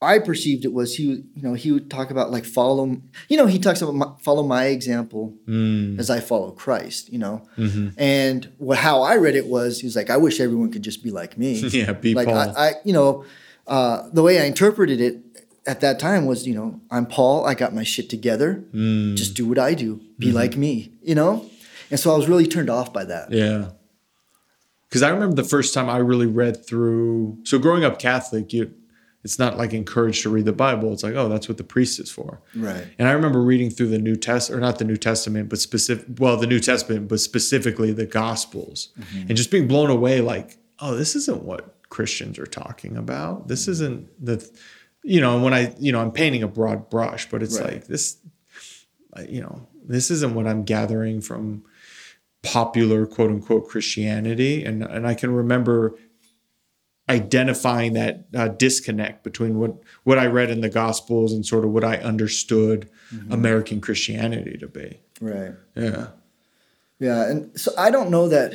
Speaker 2: i perceived it was he would you know he would talk about like follow you know he talks about my, follow my example
Speaker 1: Mm.
Speaker 2: as i follow christ you know
Speaker 1: Mm-hmm.
Speaker 2: and what how i read it was he was like i wish everyone could just be like me
Speaker 1: Yeah, be
Speaker 2: like
Speaker 1: Paul.
Speaker 2: I, I you know uh, the way i interpreted it at that time was you know i'm paul i got my shit together
Speaker 1: Mm.
Speaker 2: just do what i do be
Speaker 1: Mm-hmm.
Speaker 2: like me you know and so i was really turned off by that
Speaker 1: yeah. Because I remember the first time I really read through. So growing up Catholic, you, it's not like encouraged to read the Bible. It's like, oh, that's what the priest is for.
Speaker 2: right
Speaker 1: And I remember reading through the New Test, or not the New Testament, but specific, well, the New Testament, but specifically the Gospels, and just being blown away, like, oh, this isn't what Christians are talking about. This isn't the, you know, when I, you know, I'm painting a broad brush, but it's
Speaker 2: Right.
Speaker 1: like this, you know, this isn't what I'm gathering from popular quote unquote Christianity, and and I can remember identifying that uh, disconnect between what what I read in the Gospels and sort of what I understood American Christianity to be.
Speaker 2: right
Speaker 1: Yeah.
Speaker 2: yeah and so i don't know that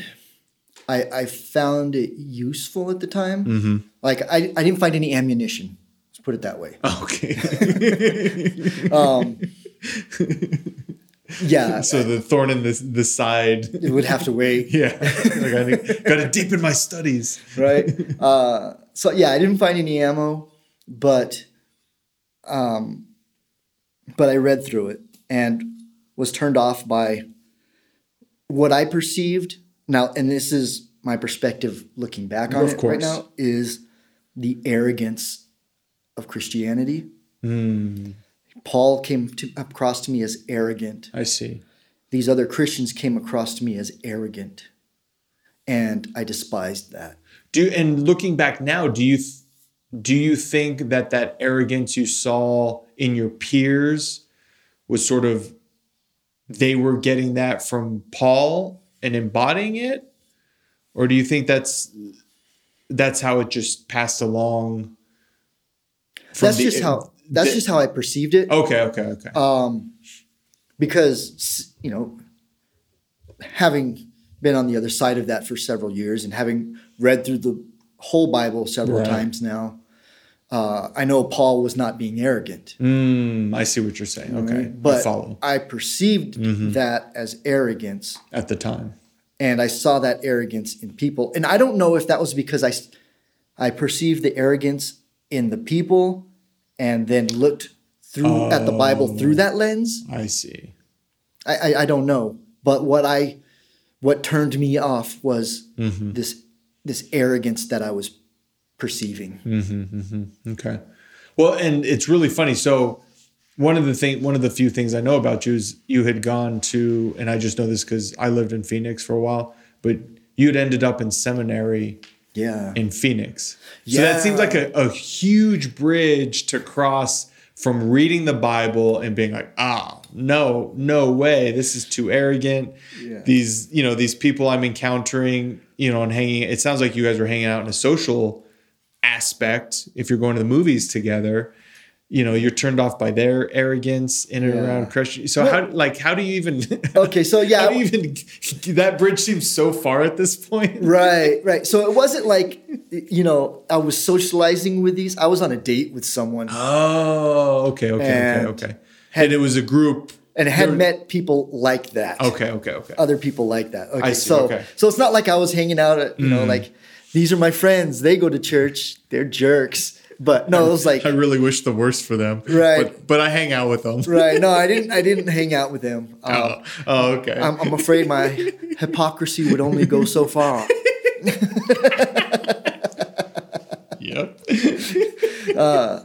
Speaker 2: i i found it useful at the time
Speaker 1: Mm-hmm.
Speaker 2: like I, I didn't find any ammunition let's put it that way
Speaker 1: Okay.
Speaker 2: um yeah
Speaker 1: so the thorn in the the side.
Speaker 2: it would have to wait
Speaker 1: Yeah. like I got to deepen my studies.
Speaker 2: right? uh, so yeah, I didn't find any ammo, but um, but I read through it and was turned off by what I perceived. Now, and this is my perspective looking back on
Speaker 1: Of
Speaker 2: it
Speaker 1: course.
Speaker 2: right now is the arrogance of Christianity.
Speaker 1: Hmm.
Speaker 2: Paul came to, across to me as arrogant.
Speaker 1: I see.
Speaker 2: These other Christians came across to me as arrogant, and I despised that.
Speaker 1: Do and looking back now, do you do you think that that arrogance you saw in your peers was sort of they were getting that from Paul and embodying it, or do you think that's that's how it just passed along?
Speaker 2: That's
Speaker 1: the-
Speaker 2: just how that's
Speaker 1: the-
Speaker 2: just how I perceived it.
Speaker 1: Okay, okay, okay.
Speaker 2: Um, because you know, having been on the other side of that for several years and having read through the whole Bible several
Speaker 1: Right.
Speaker 2: times now, uh, I know Paul was not being arrogant.
Speaker 1: Mm, I see what you're saying. Okay, I
Speaker 2: but
Speaker 1: follow
Speaker 2: I perceived that as arrogance,
Speaker 1: at the time.
Speaker 2: and I saw that arrogance in people. And I don't know if that was because I, I perceived the arrogance in the people, and then looked through at the Bible through that lens.
Speaker 1: I see.
Speaker 2: I, I, I don't know, but what I what turned me off was
Speaker 1: Mm-hmm.
Speaker 2: this this arrogance that I was perceiving.
Speaker 1: Mm-hmm. mm-hmm. Okay. Well, and it's really funny. So one of the thing, one of the few things I know about you is you had gone to, and I just know this because I lived in Phoenix for a while, but you had ended up in seminary
Speaker 2: Yeah,
Speaker 1: in Phoenix. So that seems like a, a huge bridge to cross from reading the Bible and being like, ah, no, no way, this is too arrogant.
Speaker 2: Yeah.
Speaker 1: These, you know, these people I'm encountering, you know, and hanging. It sounds like you guys were hanging out in a social aspect. If you're going to the movies together, you know you're turned off by their arrogance in and
Speaker 2: Yeah.
Speaker 1: around Christian. So
Speaker 2: Well-
Speaker 1: how like how do you even
Speaker 2: Okay, so yeah,
Speaker 1: how do you even that bridge seems so far at this point.
Speaker 2: right, right. So it wasn't like you know I was socializing with these. I was on a date with someone
Speaker 1: Oh, okay, okay, okay, okay. And it was a group.
Speaker 2: and had met people like that.
Speaker 1: Okay, okay, okay.
Speaker 2: Other people like that. Okay,
Speaker 1: see,
Speaker 2: so
Speaker 1: okay.
Speaker 2: so it's not like I was hanging out at you know mm. like these are my friends. They go to church. They're jerks. But no, it was like
Speaker 1: I really wish the worst for them.
Speaker 2: Right.
Speaker 1: But, but I hang out with them.
Speaker 2: right. No, I didn't. I didn't hang out with them. Um,
Speaker 1: Oh, oh, okay.
Speaker 2: I'm, I'm afraid my hypocrisy would only go so far.
Speaker 1: yep.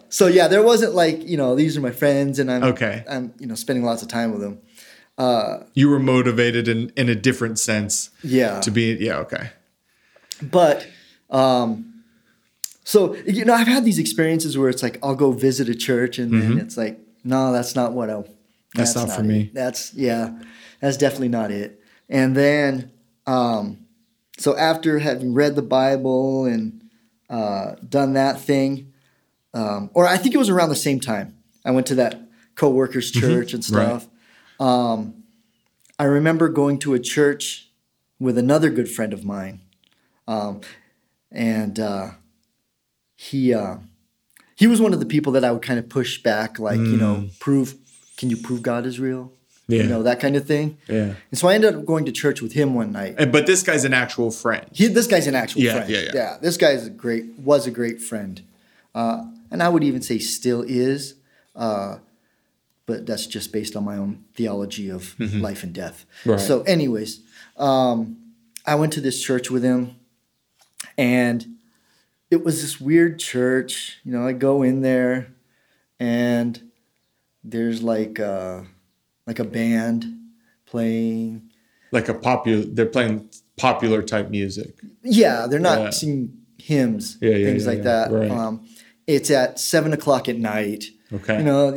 Speaker 2: So yeah, there wasn't like you know these are my friends and I'm
Speaker 1: Okay.
Speaker 2: I'm you know spending lots of time with them.
Speaker 1: You were motivated in, in a different sense
Speaker 2: Yeah,
Speaker 1: to be. Yeah. Okay.
Speaker 2: but um, so you know I've had these experiences where it's like I'll go visit a church and then it's like no, that's not what I.
Speaker 1: Mm-hmm. That's not for
Speaker 2: it.
Speaker 1: me.
Speaker 2: That's yeah, that's definitely not it. And then um, so after having read the Bible and uh, done that thing, um, or I think it was around the same time I went to that co-workers church and
Speaker 1: Mm-hmm. Right.
Speaker 2: stuff. Um, I remember going to a church with another good friend of mine, um, and uh, he uh, he was one of the people that I would kind of push back, like you know, prove. Can you prove God is real?
Speaker 1: Mm. Yeah.
Speaker 2: You know that kind of thing.
Speaker 1: Yeah.
Speaker 2: And so I ended up going to church with him one night.
Speaker 1: And, but this guy's an actual friend.
Speaker 2: He, this guy's an actual
Speaker 1: Yeah,
Speaker 2: friend.
Speaker 1: yeah, yeah. Yeah.
Speaker 2: This guy's a great, was a great friend, uh, and I would even say still is. Uh, but that's just based on my own theology of life and death.
Speaker 1: Mm-hmm. Right.
Speaker 2: So, anyways, um, I went to this church with him, and it was this weird church. You know, I go in there, and there's like uh, like a band playing.
Speaker 1: Like a popular, they're playing popular type music.
Speaker 2: Yeah, they're not
Speaker 1: Yeah.
Speaker 2: singing hymns,
Speaker 1: Yeah, yeah,
Speaker 2: things like that.
Speaker 1: Right.
Speaker 2: Um, it's at seven o'clock at night.
Speaker 1: Okay.
Speaker 2: You know,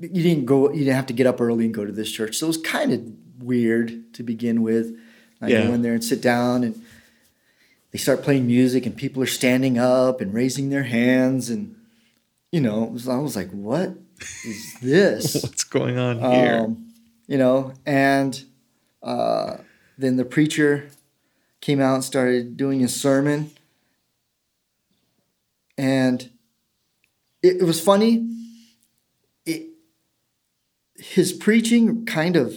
Speaker 2: you didn't go. You didn't have to get up early and go to this church, so it was kind of weird to begin with. I
Speaker 1: Yeah.
Speaker 2: go in there and sit down, and they start playing music, and people are standing up and raising their hands, and you know, was, I was like, "What is this?"
Speaker 1: What's going on here?
Speaker 2: Um, you know, and uh, then the preacher came out and started doing his sermon. And it, it was funny. It, his preaching kind of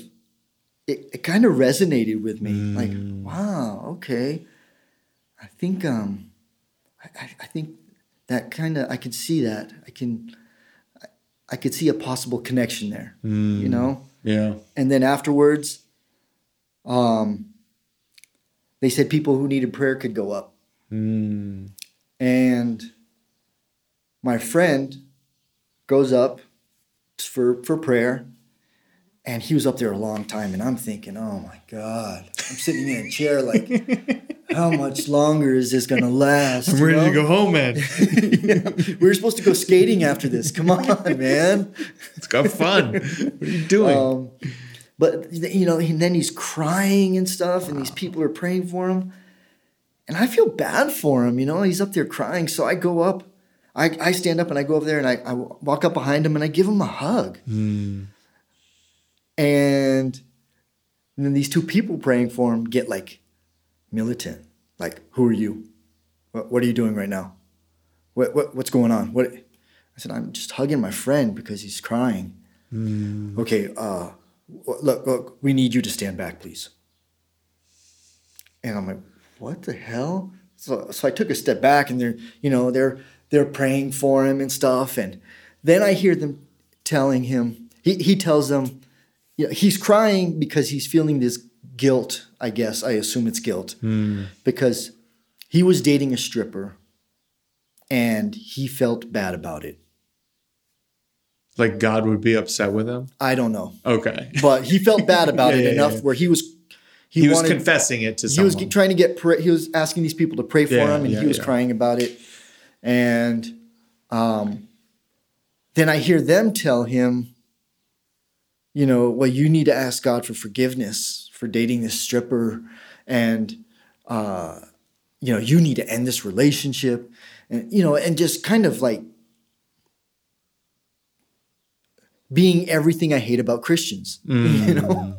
Speaker 2: it, it kind of resonated with me. Like, wow, okay. I think um I, I- think that kind of I can see that. I can I, I could see a possible connection there. You know?
Speaker 1: yeah.
Speaker 2: and then afterwards um they said people who needed prayer could go up
Speaker 1: Mm.
Speaker 2: and my friend goes up for for prayer and he was up there a long time and i'm thinking oh my god i'm sitting in a chair like how much longer is this gonna last
Speaker 1: I'm
Speaker 2: you
Speaker 1: ready to go home, man.
Speaker 2: we were supposed to go skating after this come on man
Speaker 1: Let's go have fun. What are you doing?
Speaker 2: Um, but you know, and then he's crying and stuff, and these people are praying for him, and I feel bad for him. You know, he's up there crying, so I go up, I, I stand up and I go over there and I, I walk up behind him and I give him a hug,
Speaker 1: Hmm.
Speaker 2: and, and then these two people praying for him get like militant, like, "Who are you? What, what are you doing right now? What, what what's going on? What?" I said, "I'm just hugging my friend because he's crying." Okay, uh, look, look, we need you to stand back, please. And I'm like, what the hell? So, so I took a step back, and they're, you know, they're they're praying for him and stuff, and then I hear them telling him. He he tells them, you know, he's crying because he's feeling this guilt. I guess I assume it's guilt because he was dating a stripper, and he felt bad about it.
Speaker 1: like God would be upset with him?
Speaker 2: I don't know.
Speaker 1: Okay.
Speaker 2: but he felt bad about
Speaker 1: Yeah,
Speaker 2: it
Speaker 1: yeah,
Speaker 2: enough
Speaker 1: yeah.
Speaker 2: where he was he,
Speaker 1: He was confessing it to someone.
Speaker 2: he was trying to get pra- he was asking these people to pray for him and he was crying about it and um then I hear them tell him you know well you need to ask God for forgiveness for dating this stripper and uh you know you need to end this relationship and you know and just kind of like being everything I hate about Christians, you know?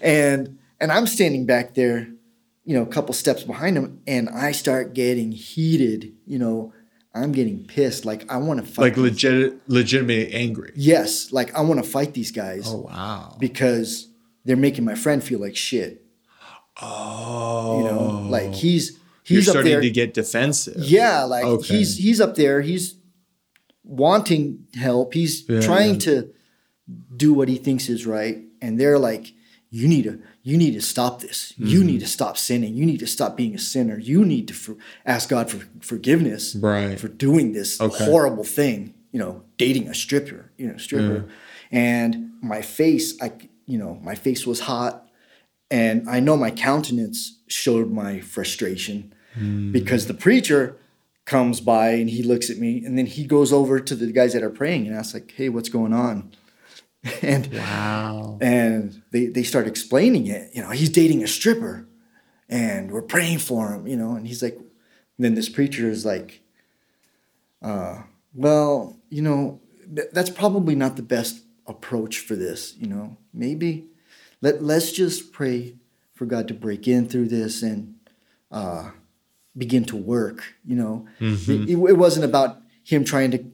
Speaker 2: And and I'm standing back there, you know, a couple steps behind him, and I start getting heated, you know. I'm getting pissed. Like I want to fight.
Speaker 1: Like legit, legitimately angry.
Speaker 2: Yes, like I want to fight these guys
Speaker 1: Oh wow.
Speaker 2: because they're making my friend feel like shit.
Speaker 1: Oh.
Speaker 2: You know, like he's
Speaker 1: You're
Speaker 2: he's up
Speaker 1: starting
Speaker 2: there.
Speaker 1: to get defensive.
Speaker 2: yeah, like
Speaker 1: Okay.
Speaker 2: he's he's up there. He's wanting help. He's
Speaker 1: Yeah,
Speaker 2: trying
Speaker 1: yeah.
Speaker 2: to do what he thinks is right, and they're like, "You need to, you need to stop this. You
Speaker 1: Mm-hmm.
Speaker 2: need to stop sinning. You need to stop being a sinner. You need to for, ask God for forgiveness
Speaker 1: Right.
Speaker 2: for doing this
Speaker 1: Okay.
Speaker 2: horrible thing. You know, dating a stripper. You know, stripper." And my face, I, you know, my face was hot, and I know my countenance showed my frustration because the preacher comes by and he looks at me and then he goes over to the guys that are praying and asks like hey what's going on? And
Speaker 1: Wow.
Speaker 2: and they, they start explaining it you know he's dating a stripper and we're praying for him you know and he's like then this preacher is like uh, well you know th- that's probably not the best approach for this you know maybe let, let's just pray for god to break in through this and uh, begin to work you know it, it wasn't about him trying to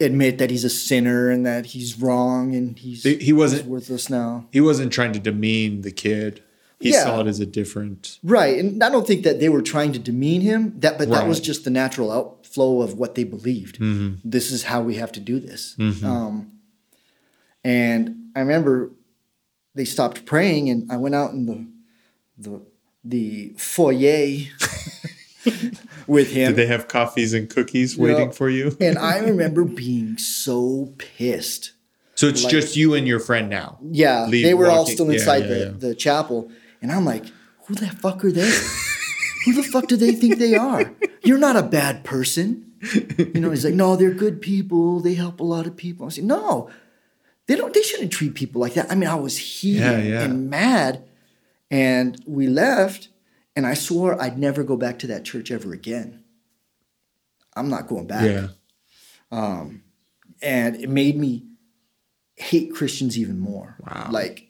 Speaker 2: admit that he's a sinner and that he's wrong and he's,
Speaker 1: He- wasn't-
Speaker 2: he's worthless now
Speaker 1: He wasn't trying to demean the kid. He
Speaker 2: Yeah.
Speaker 1: saw it as a different.
Speaker 2: Right, and I don't think that they were trying to demean him. That, but that was just the natural outflow of what they believed. This is how we have to do this. Um, and I remember they stopped praying, and I went out in the the the foyer with him.
Speaker 1: Did they have coffees and cookies waiting for you?
Speaker 2: and I remember being so pissed.
Speaker 1: So it's
Speaker 2: like-
Speaker 1: just you and your friend now.
Speaker 2: Yeah,
Speaker 1: Leave
Speaker 2: they were all still inside
Speaker 1: yeah,
Speaker 2: the,
Speaker 1: yeah.
Speaker 2: the chapel. And I'm like, who the fuck are they? who the fuck do they think they are? You're not a bad person. You know, he's like, no, they're good people. They help a lot of people. I say, no, they don't, they shouldn't treat people like that. I mean, I was heated
Speaker 1: Yeah, yeah.
Speaker 2: and mad. And we left, and I swore I'd never go back to that church ever again. I'm not going back
Speaker 1: Yeah.
Speaker 2: Um, and it made me hate Christians even more.
Speaker 1: Wow.
Speaker 2: Like,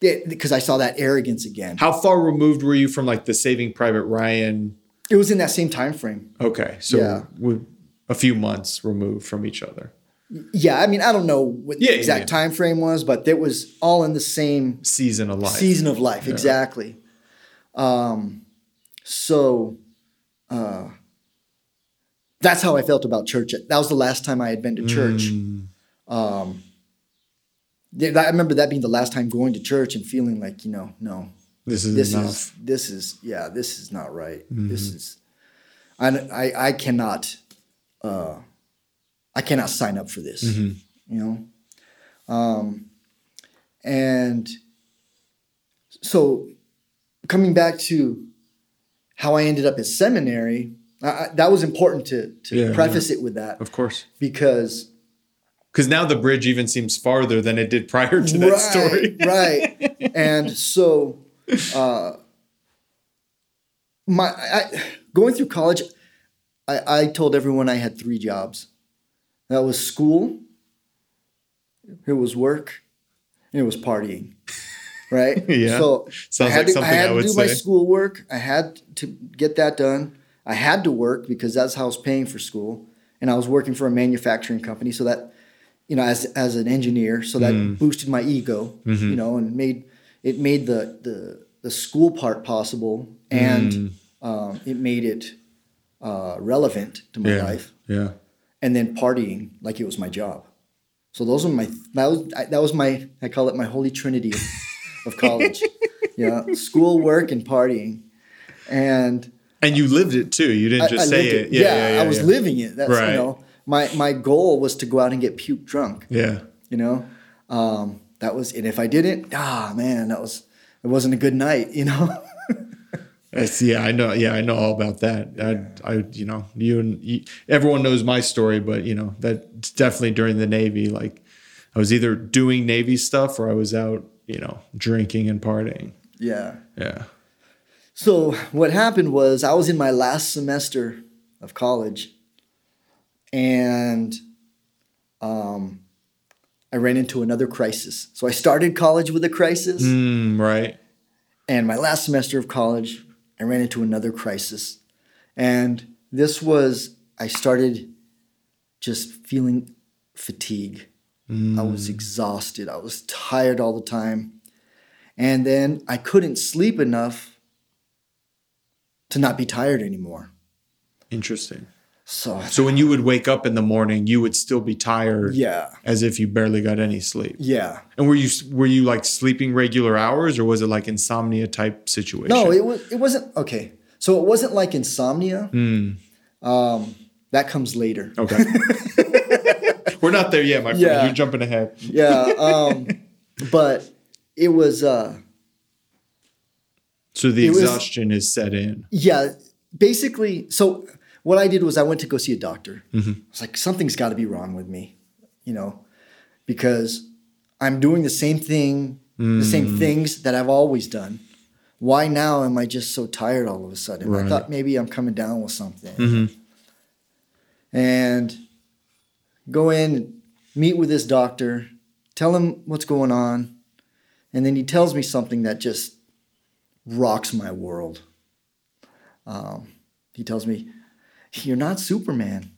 Speaker 2: because I saw that arrogance again.
Speaker 1: How far removed were you from like the Saving Private Ryan?
Speaker 2: It was in that same time frame.
Speaker 1: Okay, so
Speaker 2: Yeah.
Speaker 1: we a few months removed from each other.
Speaker 2: Yeah, I mean, I don't know what
Speaker 1: Yeah,
Speaker 2: the exact
Speaker 1: yeah.
Speaker 2: time frame was, but it was all in the same
Speaker 1: Season of life.
Speaker 2: season of life. Exactly. Um, so, uh, that's how I felt about church. That was the last time I had been to church.
Speaker 1: Mm.
Speaker 2: Um, I remember that being the last time going to church and feeling like, you know, no,
Speaker 1: This is
Speaker 2: this
Speaker 1: enough.
Speaker 2: is this is yeah this is not right
Speaker 1: Mm-hmm.
Speaker 2: this is I, I i cannot uh i cannot sign up for this
Speaker 1: Mm-hmm.
Speaker 2: you know um and so coming back to how i ended up at seminary I, I, that was important to to
Speaker 1: Yeah,
Speaker 2: preface it with that
Speaker 1: of course.
Speaker 2: because
Speaker 1: Because now the bridge even seems farther than it did prior to that story.
Speaker 2: right. And so, uh, my I, going through college, I, I told everyone I had three jobs. That was school, it was work, and it was partying. Right.
Speaker 1: Yeah.
Speaker 2: So
Speaker 1: Sounds
Speaker 2: I had
Speaker 1: like
Speaker 2: to,
Speaker 1: something
Speaker 2: I had
Speaker 1: I
Speaker 2: to do my
Speaker 1: say.
Speaker 2: schoolwork. I had to get that done. I had to work because that's how I was paying for school, and I was working for a manufacturing company. So that, you know, as as an engineer, so that
Speaker 1: Mm.
Speaker 2: boosted my ego,
Speaker 1: Mm-hmm.
Speaker 2: you know, and made it made the the the school part possible, and
Speaker 1: Mm.
Speaker 2: um, it made it uh, relevant to my
Speaker 1: Yeah.
Speaker 2: life.
Speaker 1: Yeah.
Speaker 2: And then partying like it was my job. So those are my that was I, that was my I call it my holy trinity of, of college. yeah, school, work, and partying, and
Speaker 1: And you lived it too. You didn't
Speaker 2: I-
Speaker 1: just
Speaker 2: I
Speaker 1: say
Speaker 2: lived
Speaker 1: it. Yeah,
Speaker 2: Yeah,
Speaker 1: yeah, yeah,
Speaker 2: I was
Speaker 1: yeah.
Speaker 2: living it. That's
Speaker 1: Right.
Speaker 2: you know my my goal was to go out and get puke drunk.
Speaker 1: Yeah.
Speaker 2: You know, um, that was and if I didn't, ah man, that was it wasn't a good night. You know.
Speaker 1: It's, yeah, I know. Yeah, I know all about that. I, I, you know, you and you, everyone knows my story, but you know that definitely during the Navy. Like, I was either doing Navy stuff or I was out, you know, drinking and partying.
Speaker 2: yeah.
Speaker 1: Yeah.
Speaker 2: So what happened was I was in my last semester of college, and um, I ran into another crisis. So I started college with a crisis,
Speaker 1: Mm, right.
Speaker 2: and my last semester of college, I ran into another crisis. And this was, I started just feeling fatigue. I was mm. exhausted. I was tired all the time. And then I couldn't sleep enough to not be tired anymore.
Speaker 1: Interesting.
Speaker 2: So,
Speaker 1: So when you would wake up in the morning, you would still be tired,
Speaker 2: yeah,
Speaker 1: as if you barely got any sleep.
Speaker 2: yeah.
Speaker 1: And were you were you like sleeping regular hours, or was it like insomnia type situation?
Speaker 2: No, it was. It wasn't okay. So it wasn't like insomnia. Um, that comes later.
Speaker 1: okay. we're not there yet, my friend.
Speaker 2: Yeah.
Speaker 1: You're jumping ahead.
Speaker 2: Yeah. Um, but it was. Uh,
Speaker 1: So the
Speaker 2: It was-
Speaker 1: exhaustion is set in.
Speaker 2: yeah. Basically, so what I did was I went to go see a doctor. Mm-hmm. I was like, something's got to be wrong with me, you know, because I'm doing the same thing, the same mm. things that I've always done. Why now am I just so tired all of a sudden?
Speaker 1: Right.
Speaker 2: I thought maybe I'm coming down with something. Mm-hmm. And go in, meet with this doctor, tell him what's going on, and then he tells me something that just rocks my world. Um, he tells me, You're not Superman.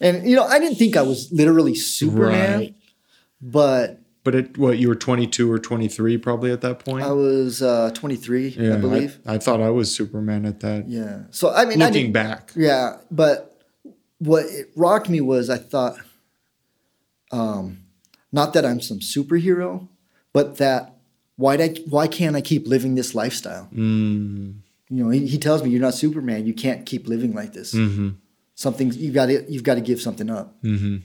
Speaker 2: And, you know, I didn't think I was literally Superman,
Speaker 1: Right.
Speaker 2: but
Speaker 1: But at what you were 22 or 23 probably at that point.
Speaker 2: I was uh, 23,
Speaker 1: yeah,
Speaker 2: I believe.
Speaker 1: I, thought I was Superman at that.
Speaker 2: yeah. So, I mean, I
Speaker 1: Looking
Speaker 2: didn't,
Speaker 1: back,
Speaker 2: Yeah, but what it rocked me was I thought, um, not that I'm some superhero, but that why I, why can't I keep living this lifestyle?
Speaker 1: mm,
Speaker 2: You know, he, he tells me you're not Superman. You can't keep living like this.
Speaker 1: hmm
Speaker 2: Something you got to you've got to give something up.
Speaker 1: hmm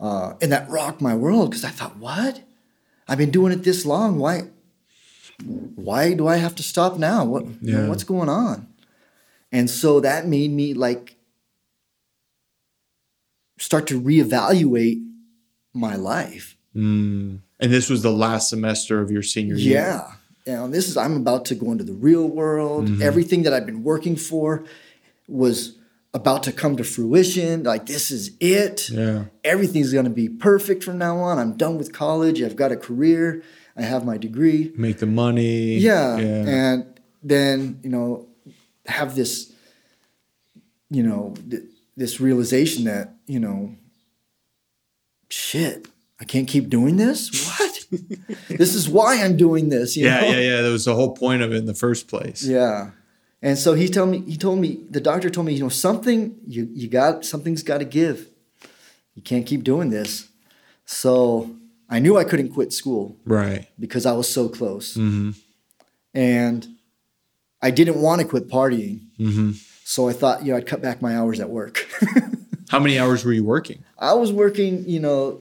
Speaker 2: Uh, and that rocked my world because I thought, what? I've been doing it this long. Why? Why do I have to stop now? What? you know, what's going on? And so that made me like start to reevaluate my life.
Speaker 1: mm. And this was the last semester of your senior year.
Speaker 2: Yeah. And this is I'm about to go into the real world.
Speaker 1: Mm-hmm.
Speaker 2: Everything that I've been working for was about to come to fruition. Like this is it.
Speaker 1: Yeah.
Speaker 2: Everything's going to be perfect from now on. I'm done with college. I've got a career. I have my degree.
Speaker 1: Make the money.
Speaker 2: Yeah.
Speaker 1: Yeah.
Speaker 2: And then, you know, have this you know, th- this realization that, you know, shit, I can't keep doing this? What? this is why I'm doing this, you
Speaker 1: yeah,
Speaker 2: know?
Speaker 1: yeah, yeah. That was the whole point of it in the first place.
Speaker 2: Yeah. And so he told me, he told me, the doctor told me, you know, something, you, you got, something's got to give. You can't keep doing this. So I knew I couldn't quit school
Speaker 1: Right.
Speaker 2: because I was so close.
Speaker 1: hmm
Speaker 2: And I didn't want to quit partying.
Speaker 1: hmm
Speaker 2: So I thought, you know, I'd cut back my hours at work.
Speaker 1: How many hours were you working?
Speaker 2: I was working, you know,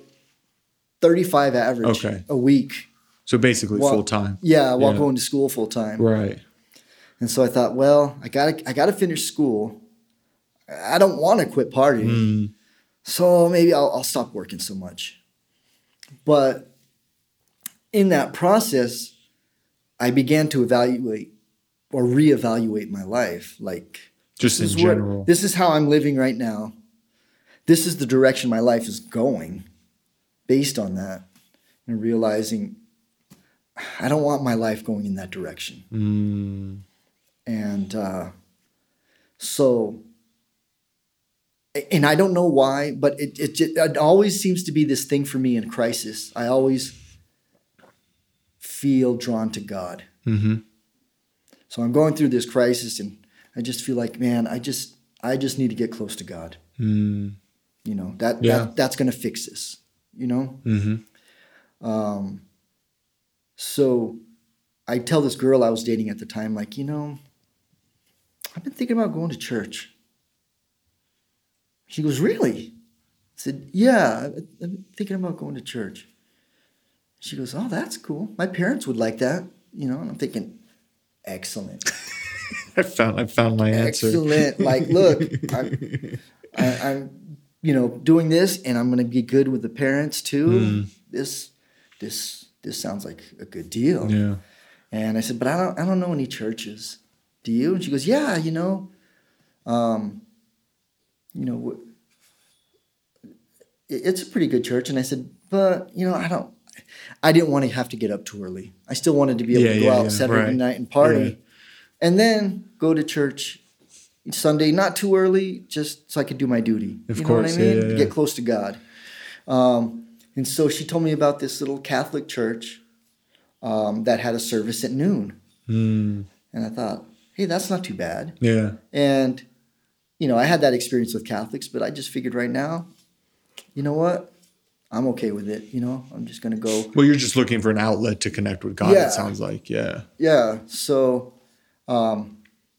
Speaker 2: 35 average
Speaker 1: Okay.
Speaker 2: a week.
Speaker 1: So basically
Speaker 2: While-
Speaker 1: full time.
Speaker 2: Yeah, while
Speaker 1: Yeah.
Speaker 2: going to school full time.
Speaker 1: Right.
Speaker 2: And so I thought, well, I gotta I gotta finish school. I don't want to quit partying.
Speaker 1: Mm.
Speaker 2: So maybe I'll, I'll stop working so much. But in that process, I began to evaluate or reevaluate my life. Like
Speaker 1: Just in
Speaker 2: this is what-
Speaker 1: general.
Speaker 2: this is how I'm living right now. This is the direction my life is going based on that. And realizing I don't want my life going in that direction.
Speaker 1: Mm.
Speaker 2: And uh, so, and I don't know why, but it, it, it always seems to be this thing for me in crisis. I always feel drawn to God.
Speaker 1: hmm
Speaker 2: So I'm going through this crisis and I just feel like, man, I just, I just need to get close to God.
Speaker 1: Mm.
Speaker 2: You know, that,
Speaker 1: Yeah.
Speaker 2: that that's going to fix this, you know?
Speaker 1: hmm
Speaker 2: Um, so I tell this girl I was dating at the time, like, you know, I've been thinking about going to church. She goes, Really? I said, Yeah, I've been thinking about going to church. She goes, Oh, that's cool. My parents would like that, you know, and I'm thinking, Excellent.
Speaker 1: I found I found my answer.
Speaker 2: Excellent. Like, look, I'm, I, I'm, you know, doing this, and I'm going to be good with the parents too.
Speaker 1: Mm.
Speaker 2: This, this, this sounds like a good deal.
Speaker 1: Yeah.
Speaker 2: And I said, but I don't, I don't know any churches. Do you? And she goes, yeah, you know, um, you know, it's a pretty good church. And I said, but you know, I don't, I didn't want to have to get up too early. I still wanted to be able
Speaker 1: Yeah,
Speaker 2: to go
Speaker 1: yeah,
Speaker 2: out
Speaker 1: yeah,
Speaker 2: Saturday
Speaker 1: right.
Speaker 2: night and party, and then go to church Sunday, not too early, just so I could do my duty.
Speaker 1: Of
Speaker 2: you
Speaker 1: course,
Speaker 2: know what I
Speaker 1: yeah,
Speaker 2: mean?
Speaker 1: yeah, yeah.
Speaker 2: Get close to God. Um, and so she told me about this little Catholic church um, that had a service at noon,
Speaker 1: Mm,
Speaker 2: and I thought, hey, that's not too bad.
Speaker 1: yeah.
Speaker 2: And, you know, I had that experience with Catholics, but I just figured right now, you know what? I'm okay with it. You know, I'm just going to go.
Speaker 1: Well, you're just looking for an outlet to connect with God.
Speaker 2: Yeah.
Speaker 1: It sounds like, yeah.
Speaker 2: Yeah. So, um,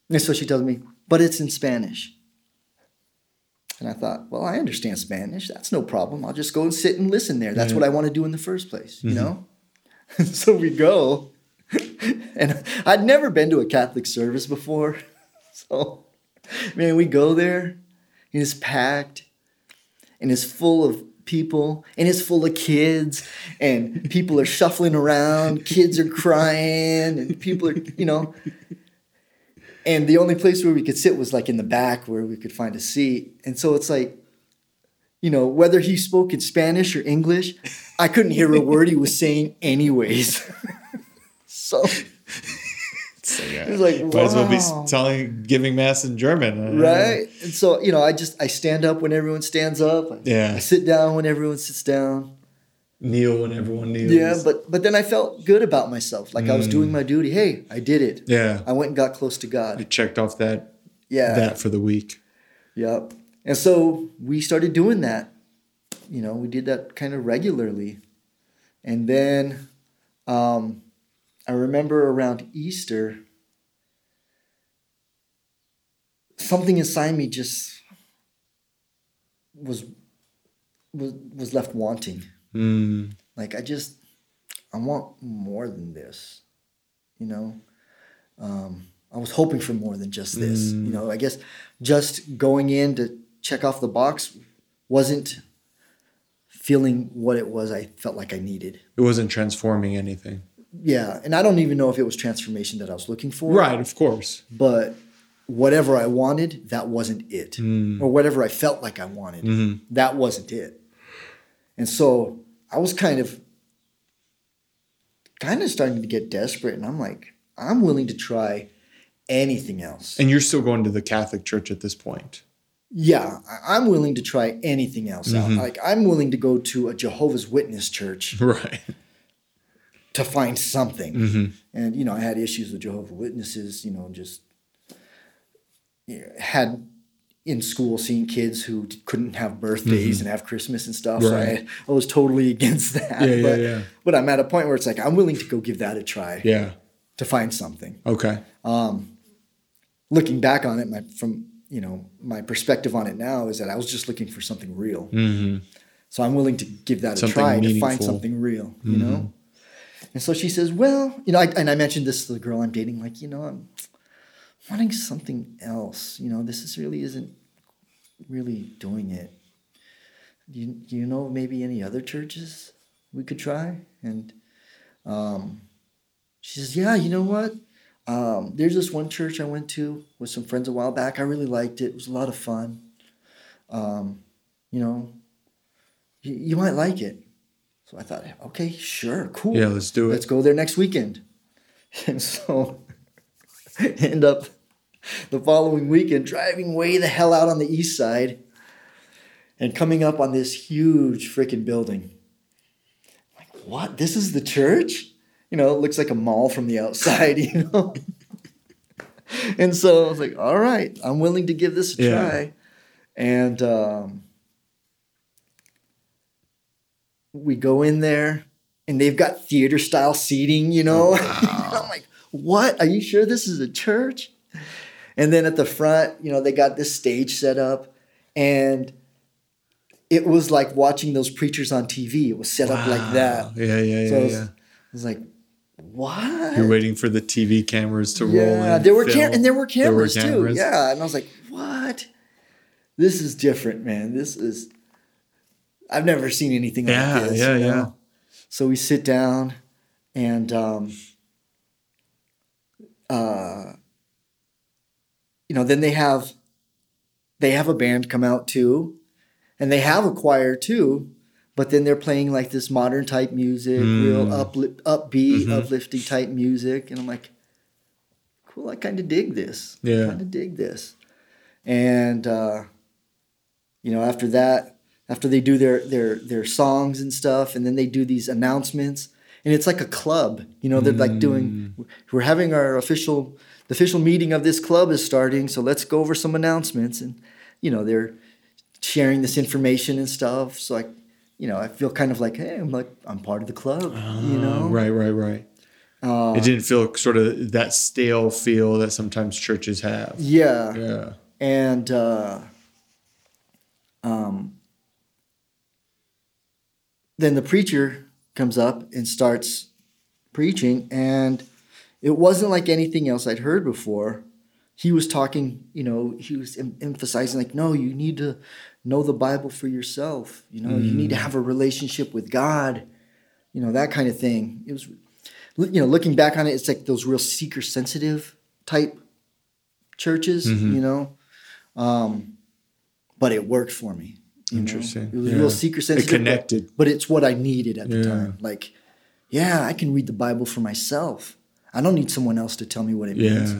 Speaker 2: and so she tells me, but it's in Spanish. And I thought, well, I understand Spanish. That's no problem. I'll just go and sit and listen there. That's
Speaker 1: Yeah.
Speaker 2: what I want to do in the first place, you mm-hmm. know? so we go. and I'd never been to a Catholic service before. So, man, we go there and it's packed and it's full of people and it's full of kids and people are shuffling around kids are crying and people are you know and the only place where we could sit was like in the back where we could find a seat and so it's like you know whether he spoke in spanish or english i couldn't hear a word he was saying anyways so
Speaker 1: So, yeah.
Speaker 2: It's like,
Speaker 1: Might as well be telling, giving mass in German.
Speaker 2: Uh, right and so you know i just i stand up when everyone stands up I,
Speaker 1: Yeah.
Speaker 2: I sit down when everyone sits down
Speaker 1: Kneel when everyone kneels.
Speaker 2: Yeah, but but then I felt good about myself. Like I was doing my duty. Hey, I did it.
Speaker 1: Yeah.
Speaker 2: I went and got close to God.
Speaker 1: I checked off that
Speaker 2: Yeah.
Speaker 1: that for the week.
Speaker 2: Yep. And so we started doing that. You know, we did that kind of regularly. And then um, I remember around Easter, something inside me just was was was left wanting.
Speaker 1: Mm,
Speaker 2: like i just i want more than this you know um, i was hoping for more than just this you know i guess just going in to check off the box wasn't feeling what it was i felt like i needed
Speaker 1: it wasn't transforming anything.
Speaker 2: yeah and i don't even know if it was transformation that i was looking for
Speaker 1: Right, of course.
Speaker 2: but whatever i wanted that wasn't it
Speaker 1: Mm.
Speaker 2: or whatever i felt like i wanted
Speaker 1: Mm-hmm.
Speaker 2: that wasn't it and so i was kind of kind of starting to get desperate and i'm like i'm willing to try anything else
Speaker 1: And you're still going to the Catholic Church at this point.
Speaker 2: yeah i'm willing to try anything else out
Speaker 1: Mm-hmm.
Speaker 2: like i'm willing to go to a jehovah's witness church
Speaker 1: Right.
Speaker 2: to find something
Speaker 1: Mm-hmm.
Speaker 2: and you know i had issues with jehovah's witnesses you know just you know, had in school seeing kids who couldn't have birthdays and have christmas and stuff so
Speaker 1: Mm-hmm.
Speaker 2: I, I was totally against that
Speaker 1: Yeah,
Speaker 2: but,
Speaker 1: yeah.
Speaker 2: but i'm at a point where it's like i'm willing to go give that a try
Speaker 1: Yeah.
Speaker 2: to find something
Speaker 1: Okay.
Speaker 2: looking back on it my from you know my perspective on it now is that i was just looking for something real
Speaker 1: Mm-hmm.
Speaker 2: so i'm willing to give that
Speaker 1: Something
Speaker 2: a try to find something real you know and so she says well you know I, and i mentioned this to the girl i'm dating like you know i'm wanting something else you know this is really isn't really doing it. Do you, do you know maybe any other churches we could try? And um, she says yeah you know what? Um, there's this one church i went to with some friends a while back. I really liked it. It was a lot of fun. Um, you know you, you might like it. So i thought okay sure cool.
Speaker 1: Yeah, let's do it.
Speaker 2: let's go there next weekend. And so end up the following weekend driving way the hell out on the east side and coming up on this huge freaking building like what this is the church you know it looks like a mall from the outside you know and so i was like all right i'm willing to give this a
Speaker 1: Yeah.
Speaker 2: try and um, we go in there and they've got theater style seating, you know. I'm like, what? Are you sure this is a church? And then at the front, you know, they got this stage set up and it was like watching those preachers on TV. It was set up like that.
Speaker 1: Yeah, yeah, yeah,
Speaker 2: So I was,
Speaker 1: yeah.
Speaker 2: I was like, what?
Speaker 1: You're waiting for the TV cameras to roll
Speaker 2: yeah,
Speaker 1: in.
Speaker 2: there were cam- and there were
Speaker 1: There were
Speaker 2: cameras,
Speaker 1: cameras.
Speaker 2: too. Yeah, and I was like, "What? This is different, man. This is I've never seen anything
Speaker 1: Yeah,
Speaker 2: like this."
Speaker 1: yeah,
Speaker 2: know?
Speaker 1: yeah.
Speaker 2: So we sit down, and um, uh, you know, then they have they have a band come out too, and they have a choir too, but then they're playing like this modern type music, real
Speaker 1: Mm.
Speaker 2: upli- upbeat,
Speaker 1: Mhm.
Speaker 2: uplifting type music, and I'm like, cool. I kind of dig this.
Speaker 1: Yeah.
Speaker 2: kind of dig this. And uh, you know, after that, after they do their their their songs and stuff, and then they do these announcements, and it's like a club. You know, they're like doing. We're having our official. The official meeting of this club is starting, so let's go over some announcements, and you know they're sharing this information and stuff. So I, you know, I feel kind of like, hey, I'm like I'm part of the club. you know,
Speaker 1: Oh, right, right, right.
Speaker 2: Uh,
Speaker 1: it didn't feel sort of that stale feel that sometimes churches have.
Speaker 2: yeah.
Speaker 1: Yeah.
Speaker 2: and uh, um, then the preacher comes up and starts preaching and it wasn't like anything else i'd heard before he was talking you know he was em- emphasizing like no you need to know the bible for yourself you know you need to have a relationship with god you know that kind of thing it was you know looking back on it it's like those real seeker sensitive type churches you know um, but it worked for me. you know?
Speaker 1: Interesting.
Speaker 2: It was
Speaker 1: Yeah.
Speaker 2: real seeker sensitive. but-
Speaker 1: connected.
Speaker 2: But, it's what I needed at the
Speaker 1: Yeah.
Speaker 2: time. Like, yeah, I can read the Bible for myself. I don't need someone else to tell me what it
Speaker 1: Yeah.
Speaker 2: means,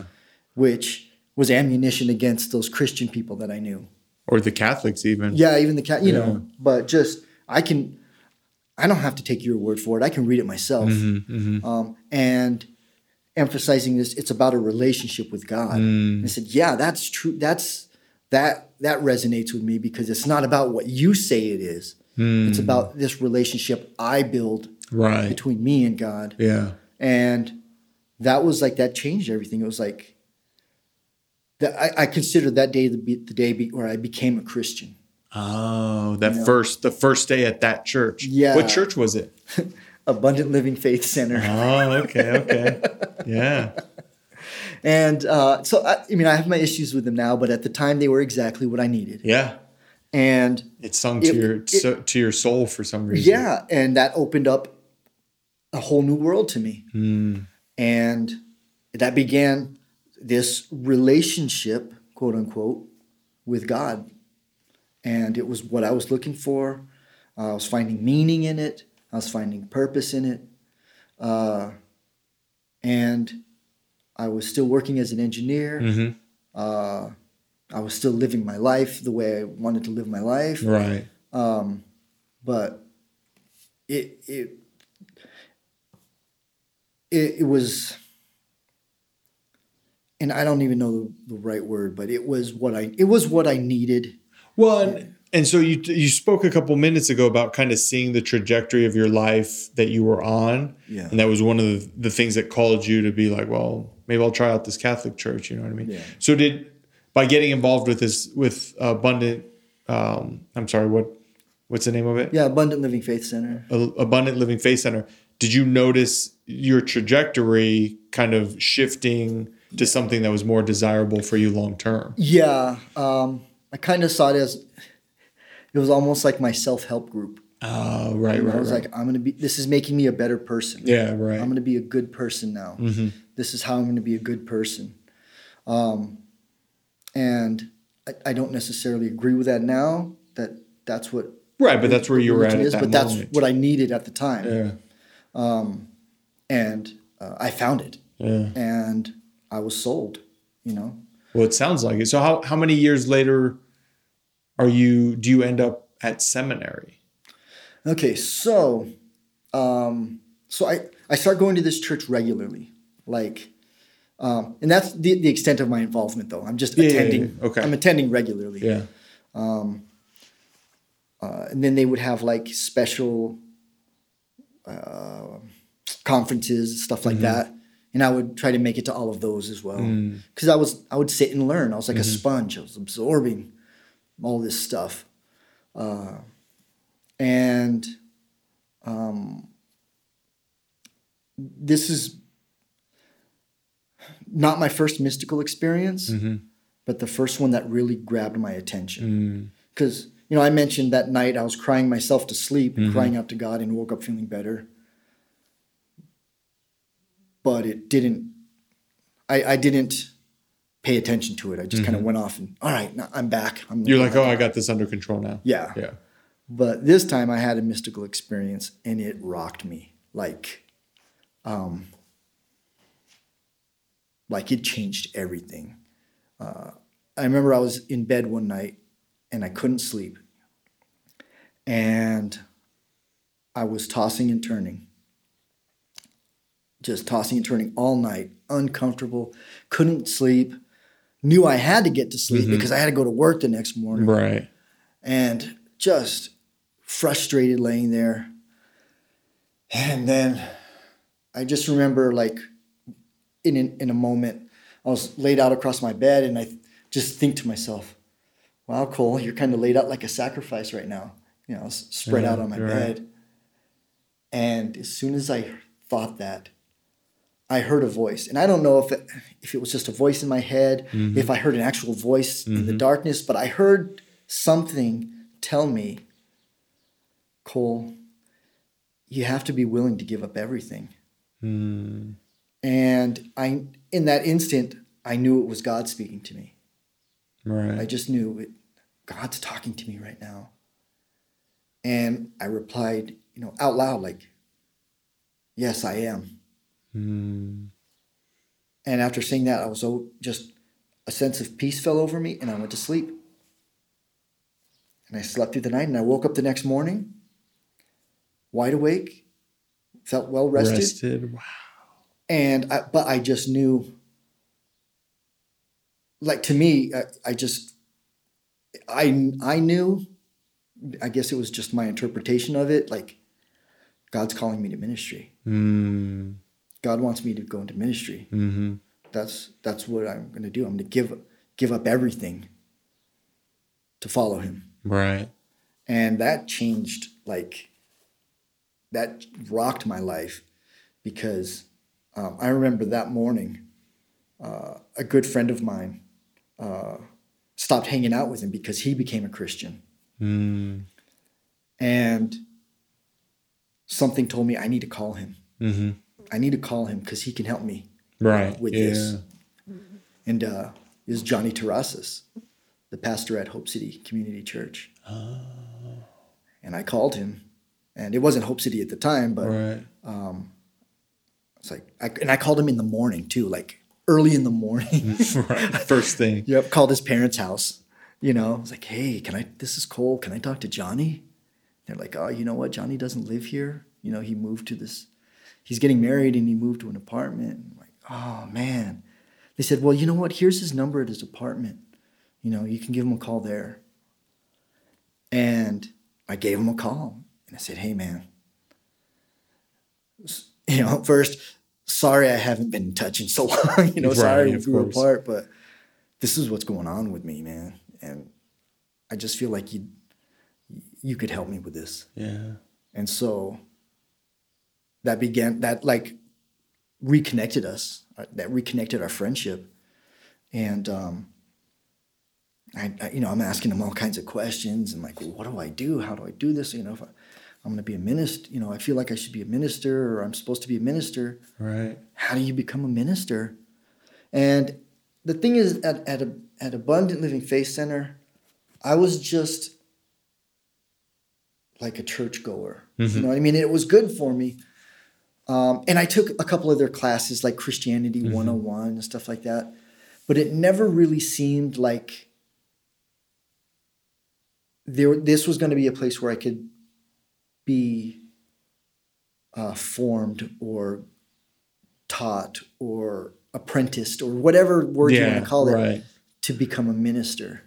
Speaker 2: which was ammunition against those Christian people that I knew.
Speaker 1: Or the Catholics even.
Speaker 2: Yeah, even the cat, you
Speaker 1: Yeah.
Speaker 2: know, but just, I can, I don't have to take your word for it. I can read it myself.
Speaker 1: Mm-hmm,
Speaker 2: Um, and emphasizing this, it's about a relationship with God.
Speaker 1: Mm.
Speaker 2: And I said, yeah, that's true. That's that that resonates with me because it's not about what you say it is. It's about this relationship I build
Speaker 1: Right.
Speaker 2: between me and God.
Speaker 1: Yeah.
Speaker 2: And that was like that changed everything. It was like that I, I considered that day the, the day be, where I became a Christian.
Speaker 1: Oh, that
Speaker 2: You know?
Speaker 1: first the first day at that church.
Speaker 2: Yeah.
Speaker 1: What church was it?
Speaker 2: Abundant Living Faith Center.
Speaker 1: Oh, okay, okay. yeah.
Speaker 2: And uh, so, I, I mean, I have my issues with them now, but at the time they were exactly what I needed.
Speaker 1: Yeah.
Speaker 2: And
Speaker 1: It sung to
Speaker 2: It-
Speaker 1: your
Speaker 2: it-
Speaker 1: so, to your soul for some reason.
Speaker 2: yeah, and that opened up a whole new world to me.
Speaker 1: Mm.
Speaker 2: And that began this relationship, quote unquote, with God. And it was what I was looking for. Uh, I was finding meaning in it, I was finding purpose in it. Uh, and I was still working as an engineer.
Speaker 1: Mhm.
Speaker 2: Uh, I was still living my life the way I wanted to live my life.
Speaker 1: Right.
Speaker 2: Um, but it, it it it was, and I don't even know the, the right word, but it was what I it was what I needed.
Speaker 1: Well, and, and so you you spoke a couple minutes ago about kind of seeing the trajectory of your life that you were on,
Speaker 2: Yeah.
Speaker 1: and that was one of the, the things that called you to be like, well, maybe I'll try out this Catholic church. You know what I mean?
Speaker 2: Yeah.
Speaker 1: So did by getting involved with this with abundant, um, I'm sorry, what what's the name of it?
Speaker 2: Yeah, Abundant Living Faith Center.
Speaker 1: A- Abundant Living Faith Center. Did you notice your trajectory kind of shifting to something that was more desirable for you long term?
Speaker 2: Yeah, um, I kind of saw it as it was almost like my self help group.
Speaker 1: Oh, right,
Speaker 2: know,
Speaker 1: right,
Speaker 2: I was
Speaker 1: right.
Speaker 2: like, I'm gonna be. This is making me a better person.
Speaker 1: yeah, right.
Speaker 2: I'm going to be a good person now.
Speaker 1: Mm-hmm.
Speaker 2: This is how I'm going to be a good person. Um, and I, I don't necessarily agree with that now. That that's what
Speaker 1: Right, but that's where you were at at
Speaker 2: is, but that's what I needed at the time.
Speaker 1: yeah,
Speaker 2: And uh, I found it,
Speaker 1: yeah.
Speaker 2: and I was sold. You know,
Speaker 1: Well, it sounds like it. So, how how many years later are you? Do you end up at seminary?
Speaker 2: Okay, so um, so I, I start going to this church regularly. Like um, and that's the, the extent of my involvement though. I'm just
Speaker 1: Yeah, yeah,
Speaker 2: attending
Speaker 1: yeah. Okay.
Speaker 2: I'm attending regularly.
Speaker 1: Yeah.
Speaker 2: Um, uh, and then they would have like special uh, conferences, stuff
Speaker 1: Mm-hmm.
Speaker 2: like that. And I would try to make it to all of those as well.
Speaker 1: Mm.
Speaker 2: Because I was I would sit and learn. I was like
Speaker 1: Mm-hmm.
Speaker 2: a sponge. I was absorbing all this stuff. Uh, and um, this is not my first mystical experience,
Speaker 1: Mm-hmm.
Speaker 2: but the first one that really grabbed my attention.
Speaker 1: Mm.
Speaker 2: You know, I mentioned that night I was crying myself to sleep and
Speaker 1: Mm-hmm.
Speaker 2: crying out to God and woke up feeling better. But it didn't, I, I didn't pay attention to it. I just kind of went off and all right, now I'm back. I'm
Speaker 1: You're like, oh, I got this under control now.
Speaker 2: yeah.
Speaker 1: Yeah.
Speaker 2: But this time I had a mystical experience and it rocked me. Like, um, like it changed everything. Uh, I remember I was in bed one night and I couldn't sleep. And I was tossing and turning. Just tossing and turning all night, uncomfortable, couldn't sleep. Knew I had to get to sleep mm-hmm. because I had to go to work the next morning
Speaker 1: Right.
Speaker 2: and just frustrated laying there. And then I just remember like in in, in a moment, I was laid out across my bed and I just think to myself, wow, Cole, you're kind of laid out like a sacrifice right now. You know, spread
Speaker 1: Yeah,
Speaker 2: out on my
Speaker 1: you're right.
Speaker 2: bed. And as soon as I thought that, I heard a voice, and I don't know if it, if it was just a voice in my head,
Speaker 1: Mm-hmm.
Speaker 2: if I heard an actual voice in the darkness, but I heard something tell me, Cole, you have to be willing to give up everything.
Speaker 1: Mm.
Speaker 2: And I, in that instant, I knew it was God speaking to me.
Speaker 1: Right.
Speaker 2: I just knew it, God's talking to me right now. And I replied, you know, out loud, like, yes, I am.
Speaker 1: Mm.
Speaker 2: And after saying that, I was so just a sense of peace fell over me and I went to sleep. And I slept through the night and I woke up the next morning wide awake, felt well rested.
Speaker 1: Rested. Wow.
Speaker 2: And I, but I just knew like to me, I, I just I I knew I guess it was just my interpretation of it, like God's calling me to ministry.
Speaker 1: Mm.
Speaker 2: God wants me to go into ministry.
Speaker 1: Mm-hmm.
Speaker 2: that's that's what I'm going to do. I'm going to give give up everything to follow him.
Speaker 1: Right.
Speaker 2: And that changed like that rocked my life because um, I remember that morning uh, a good friend of mine uh, stopped hanging out with him because he became a Christian
Speaker 1: Mm.
Speaker 2: and something told me I need to call him.
Speaker 1: Mm-hmm.
Speaker 2: I need to call him because he can help me
Speaker 1: Right.
Speaker 2: with
Speaker 1: yeah.
Speaker 2: this. And uh, is Johnny Terrasas, the pastor at Hope City Community Church. And I called him, and it wasn't Hope City at the time, but
Speaker 1: Right.
Speaker 2: it's like, I, and I called him in the morning too, like early in the morning.
Speaker 1: right. First thing.
Speaker 2: yep, called his parents' house. You know, I was like, hey, can I? This is Cole. Can I talk to Johnny? They're like, oh, you know what? Johnny doesn't live here. You know, he moved to this. He's getting married and he moved to an apartment. I'm like, oh man. They said, well, you know what? Here's his number at his apartment. You know, you can give him a call there. And I gave him a call and I said, hey man. You know, first, sorry I haven't been in touch in so long. you know,
Speaker 1: Right,
Speaker 2: sorry we grew apart, but this is what's going on with me, man. And I just feel like you you could help me with this.
Speaker 1: Yeah.
Speaker 2: And so that began that like reconnected us. uh, That reconnected our friendship. And um I, I you know, I'm asking him all kinds of questions and like, well, what do I do? How do I do this? You know, if I, I'm going to be a minister, you know, I feel like I should be a minister or I'm supposed to be a minister
Speaker 1: Right.
Speaker 2: how do you become a minister? And the thing is, at, at, a, at Abundant Living Faith Center, I was just like a churchgoer. You know what I mean? It was good for me. Um, and I took a couple of their classes, like Christianity 101 and stuff like that. But it never really seemed like there, this was going to be a place where I could be uh, formed or taught or apprenticed or whatever word you want to call it
Speaker 1: right.
Speaker 2: to become a minister.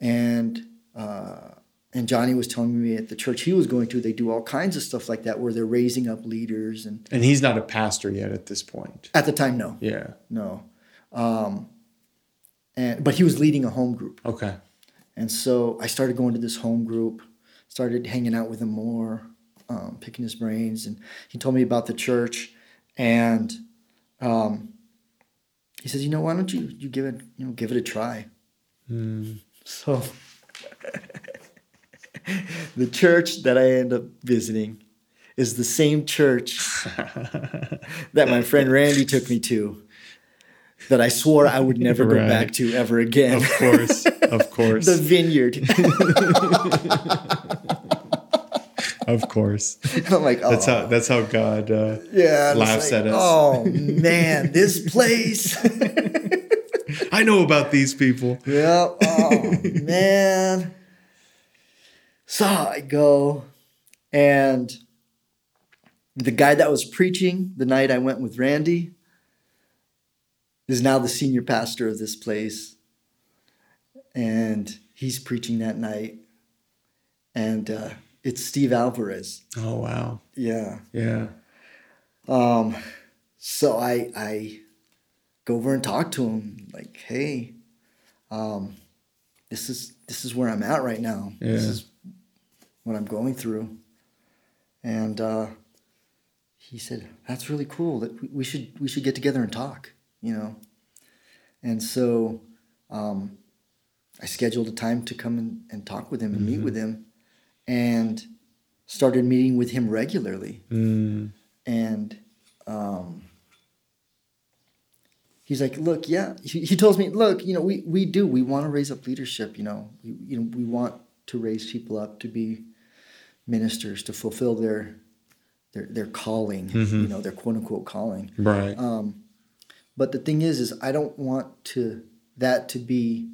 Speaker 2: And uh, and Johnny was telling me at the church he was going to, they do all kinds of stuff like that where they're raising up leaders. And
Speaker 1: And he's not a pastor yet at this point.
Speaker 2: at the time, no,
Speaker 1: Yeah.
Speaker 2: no. Um, and but he was leading a home group.
Speaker 1: Okay.
Speaker 2: And so I started going to this home group, started hanging out with him more, um, picking his brains. And he told me about the church. And um, he says, you know, why don't you, you give it, you know, give it a try. So the church that I end up visiting is the same church that my friend Randy took me to. That I swore I would never go back to ever again.
Speaker 1: Of course, of course,
Speaker 2: the vineyard.
Speaker 1: of course.
Speaker 2: I'm like, oh,
Speaker 1: That's how that's how God. Uh,
Speaker 2: yeah,
Speaker 1: laughs
Speaker 2: like,
Speaker 1: at us.
Speaker 2: Oh man, this place.
Speaker 1: I know about these people.
Speaker 2: yeah. Oh man. So I go, and the guy that was preaching the night I went with Randy is now the senior pastor of this place, and he's preaching that night, and uh, it's Steve Alvarez.
Speaker 1: Oh wow.
Speaker 2: Yeah.
Speaker 1: Yeah.
Speaker 2: Um, so I I go over and talk to him like, hey, um, this is this is where I'm at right now. This is what I'm going through. And uh, he said, that's really cool. That we- we should we should get together and talk. You know. And so um, I scheduled a time to come and, and talk with him and meet with him, and started meeting with him regularly
Speaker 1: Mm,
Speaker 2: and um, he's like, "Look, yeah." He, he tells me, "Look, you know, we we do. We want to raise up leadership. You know, we you know we want to raise people up to be ministers to fulfill their their their calling. You know, their quote unquote calling.
Speaker 1: right.
Speaker 2: Um, but the thing is, is I don't want to that to be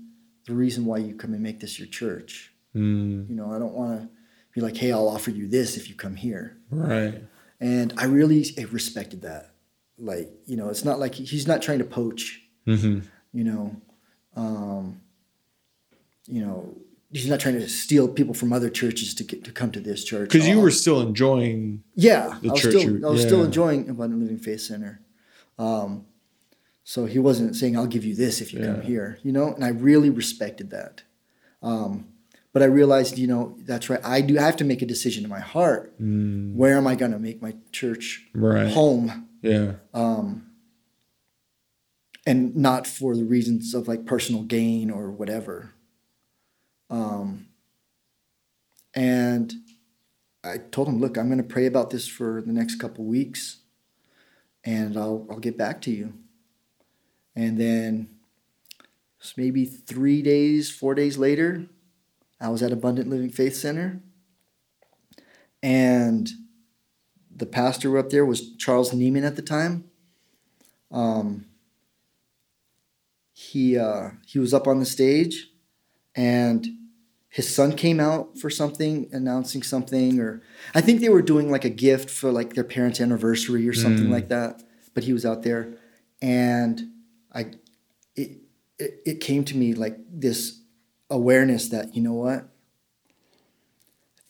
Speaker 2: the reason why you come and make this your church.
Speaker 1: Mm,
Speaker 2: You know, I don't want to be like, "Hey, I'll offer you this if you come here."
Speaker 1: right.
Speaker 2: and I really respected that. Like, you know, it's not like he's not trying to poach.
Speaker 1: hmm
Speaker 2: You know, um, you know, he's not trying to steal people from other churches to get to come to this church.
Speaker 1: Because you were still enjoying.
Speaker 2: yeah,
Speaker 1: the
Speaker 2: I was
Speaker 1: church
Speaker 2: still I was still enjoying Abundant Living Faith Center. Um, so he wasn't saying, "I'll give you this if you come here," you know, and I really respected that. Um, but I realized, you know, that's right. I do I have to make a decision in my heart.
Speaker 1: Mm,
Speaker 2: Where am I going to make my church
Speaker 1: right.
Speaker 2: home?
Speaker 1: Yeah.
Speaker 2: um, and not for the reasons of like personal gain or whatever. Um, and I told him, look, I'm going to pray about this for the next couple weeks, and I'll I'll get back to you. And then maybe three days, four days later, I was at Abundant Living Faith Center, and the pastor up there was Charles Nieman at the time. Um, he uh, he was up on the stage, and his son came out for something, announcing something, or I think they were doing like a gift for like their parents' anniversary or something
Speaker 1: Mm.
Speaker 2: like that. But he was out there, and I, it, it it came to me like this awareness that you know what,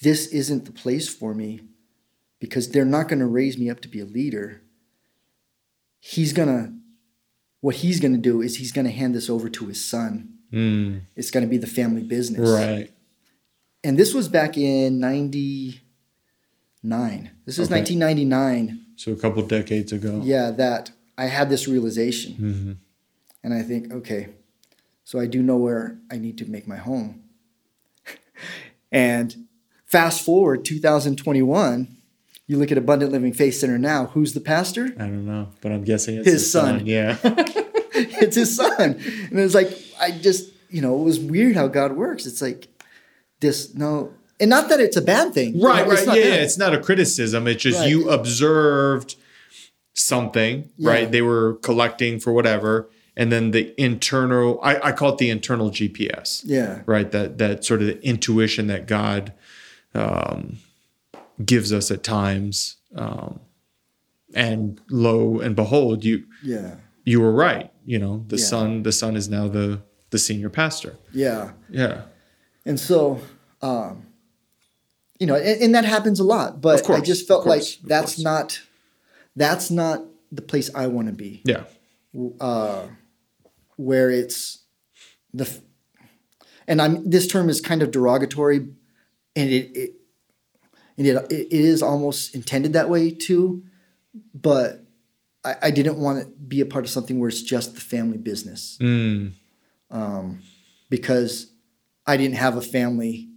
Speaker 2: this isn't the place for me because they're not going to raise me up to be a leader. He's going to, what he's going to do is he's going to hand this over to his son.
Speaker 1: Mm,
Speaker 2: It's going to be the family business.
Speaker 1: right.
Speaker 2: And this was back in 99. This is
Speaker 1: Okay.
Speaker 2: 1999.
Speaker 1: So a couple decades ago.
Speaker 2: Yeah, that I had this realization.
Speaker 1: hmm
Speaker 2: And I think, okay, so I do know where I need to make my home. and fast forward 2021, you look at Abundant Living Faith Center now, who's the pastor?
Speaker 1: I don't know, but I'm guessing it's
Speaker 2: His
Speaker 1: his,
Speaker 2: son.
Speaker 1: Yeah.
Speaker 2: it's his son. And it's like, I just, you know, it was weird how God works. It's like this, no, and not that it's a bad thing.
Speaker 1: Right. Right. Yeah.
Speaker 2: that.
Speaker 1: It's not a criticism. It's just
Speaker 2: Right.
Speaker 1: you observed something.
Speaker 2: Yeah.
Speaker 1: Right. They were collecting for whatever, and then the internal. I, I call it the internal GPS.
Speaker 2: Yeah.
Speaker 1: Right. That that sort of the intuition that God um, gives us at times. Um, and lo and behold, you
Speaker 2: Yeah.
Speaker 1: you were right. You know, the
Speaker 2: Yeah.
Speaker 1: son the son is now the the senior pastor.
Speaker 2: Yeah.
Speaker 1: Yeah.
Speaker 2: And so, um, you know, and, and that happens a lot, but
Speaker 1: Of course,
Speaker 2: I just felt
Speaker 1: course,
Speaker 2: like that's not, that's not the place I want to be.
Speaker 1: Yeah.
Speaker 2: uh, where it's the and I'm this term is kind of derogatory, and it it and it, it is almost intended that way too, but I, I didn't want to be a part of something where it's just the family business
Speaker 1: Mm.
Speaker 2: because I didn't have a family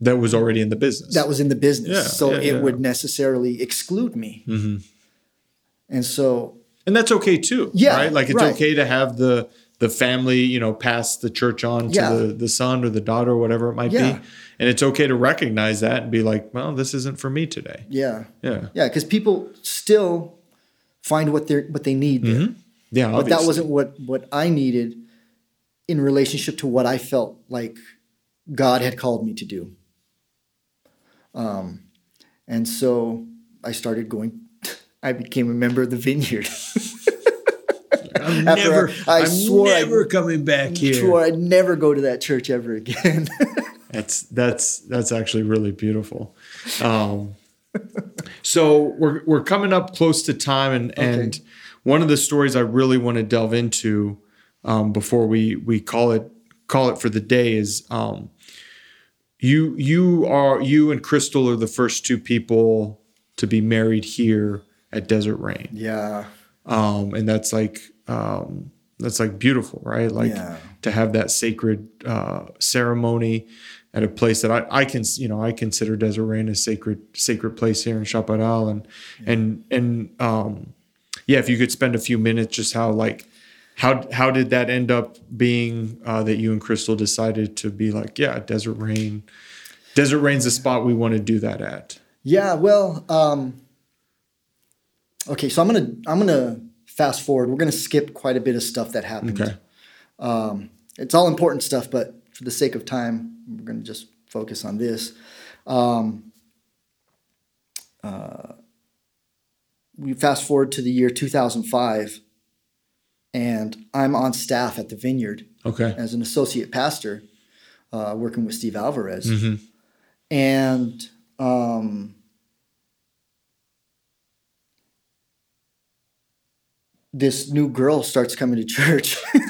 Speaker 1: That was already in the business.
Speaker 2: that was in the business,
Speaker 1: Yeah,
Speaker 2: so
Speaker 1: yeah,
Speaker 2: it
Speaker 1: yeah.
Speaker 2: would necessarily exclude me.
Speaker 1: hmm
Speaker 2: And so
Speaker 1: and that's okay too.
Speaker 2: Yeah,
Speaker 1: right. Like it's
Speaker 2: right.
Speaker 1: okay to have the the family, you know, pass the church on to
Speaker 2: Yeah.
Speaker 1: the the son or the daughter, or whatever it might
Speaker 2: Yeah.
Speaker 1: be, and it's okay to recognize that and be like, well, this isn't for me today.
Speaker 2: Yeah.
Speaker 1: Yeah,
Speaker 2: Yeah, because people still find what they're what they need there.
Speaker 1: yeah.
Speaker 2: But that wasn't what what I needed in relationship to what I felt like God had called me to do. Um, and so I started going. I became a member of the Vineyard.
Speaker 3: I'm
Speaker 2: After
Speaker 3: never,
Speaker 2: I- I
Speaker 3: I'm
Speaker 2: swore
Speaker 3: never coming back here.
Speaker 2: Swore I'd never go to that church ever again.
Speaker 1: That's that's that's actually really beautiful. Um, so we're we're coming up close to time, and and one of the stories I really want to delve into um, before we we call it call it for the day is um, you you are you and Crystal are the first two people to be married here at Desert Rain,
Speaker 2: yeah.
Speaker 1: um, and that's like um, that's like beautiful, right? Like
Speaker 2: Yeah.
Speaker 1: to have that sacred uh, ceremony at a place that I, I can you know I consider Desert Rain a sacred sacred place here in Chaparral, and and and um, yeah, if you could spend a few minutes just how like how how did that end up being uh, that you and Crystal decided to be like yeah Desert Rain, Desert Rain's the spot we want to do that at.
Speaker 2: Yeah, well, um, okay, so I'm gonna I'm gonna fast forward. We're gonna skip quite a bit of stuff that happened.
Speaker 1: Okay.
Speaker 2: Um, it's all important stuff, but for the sake of time, we're gonna just focus on this. Um, uh, we fast forward to the year 2005, and I'm on staff at the Vineyard
Speaker 1: Okay.
Speaker 2: as an associate pastor, uh, working with Steve Alvarez,
Speaker 1: Mhm.
Speaker 2: and um, this new girl starts coming to church.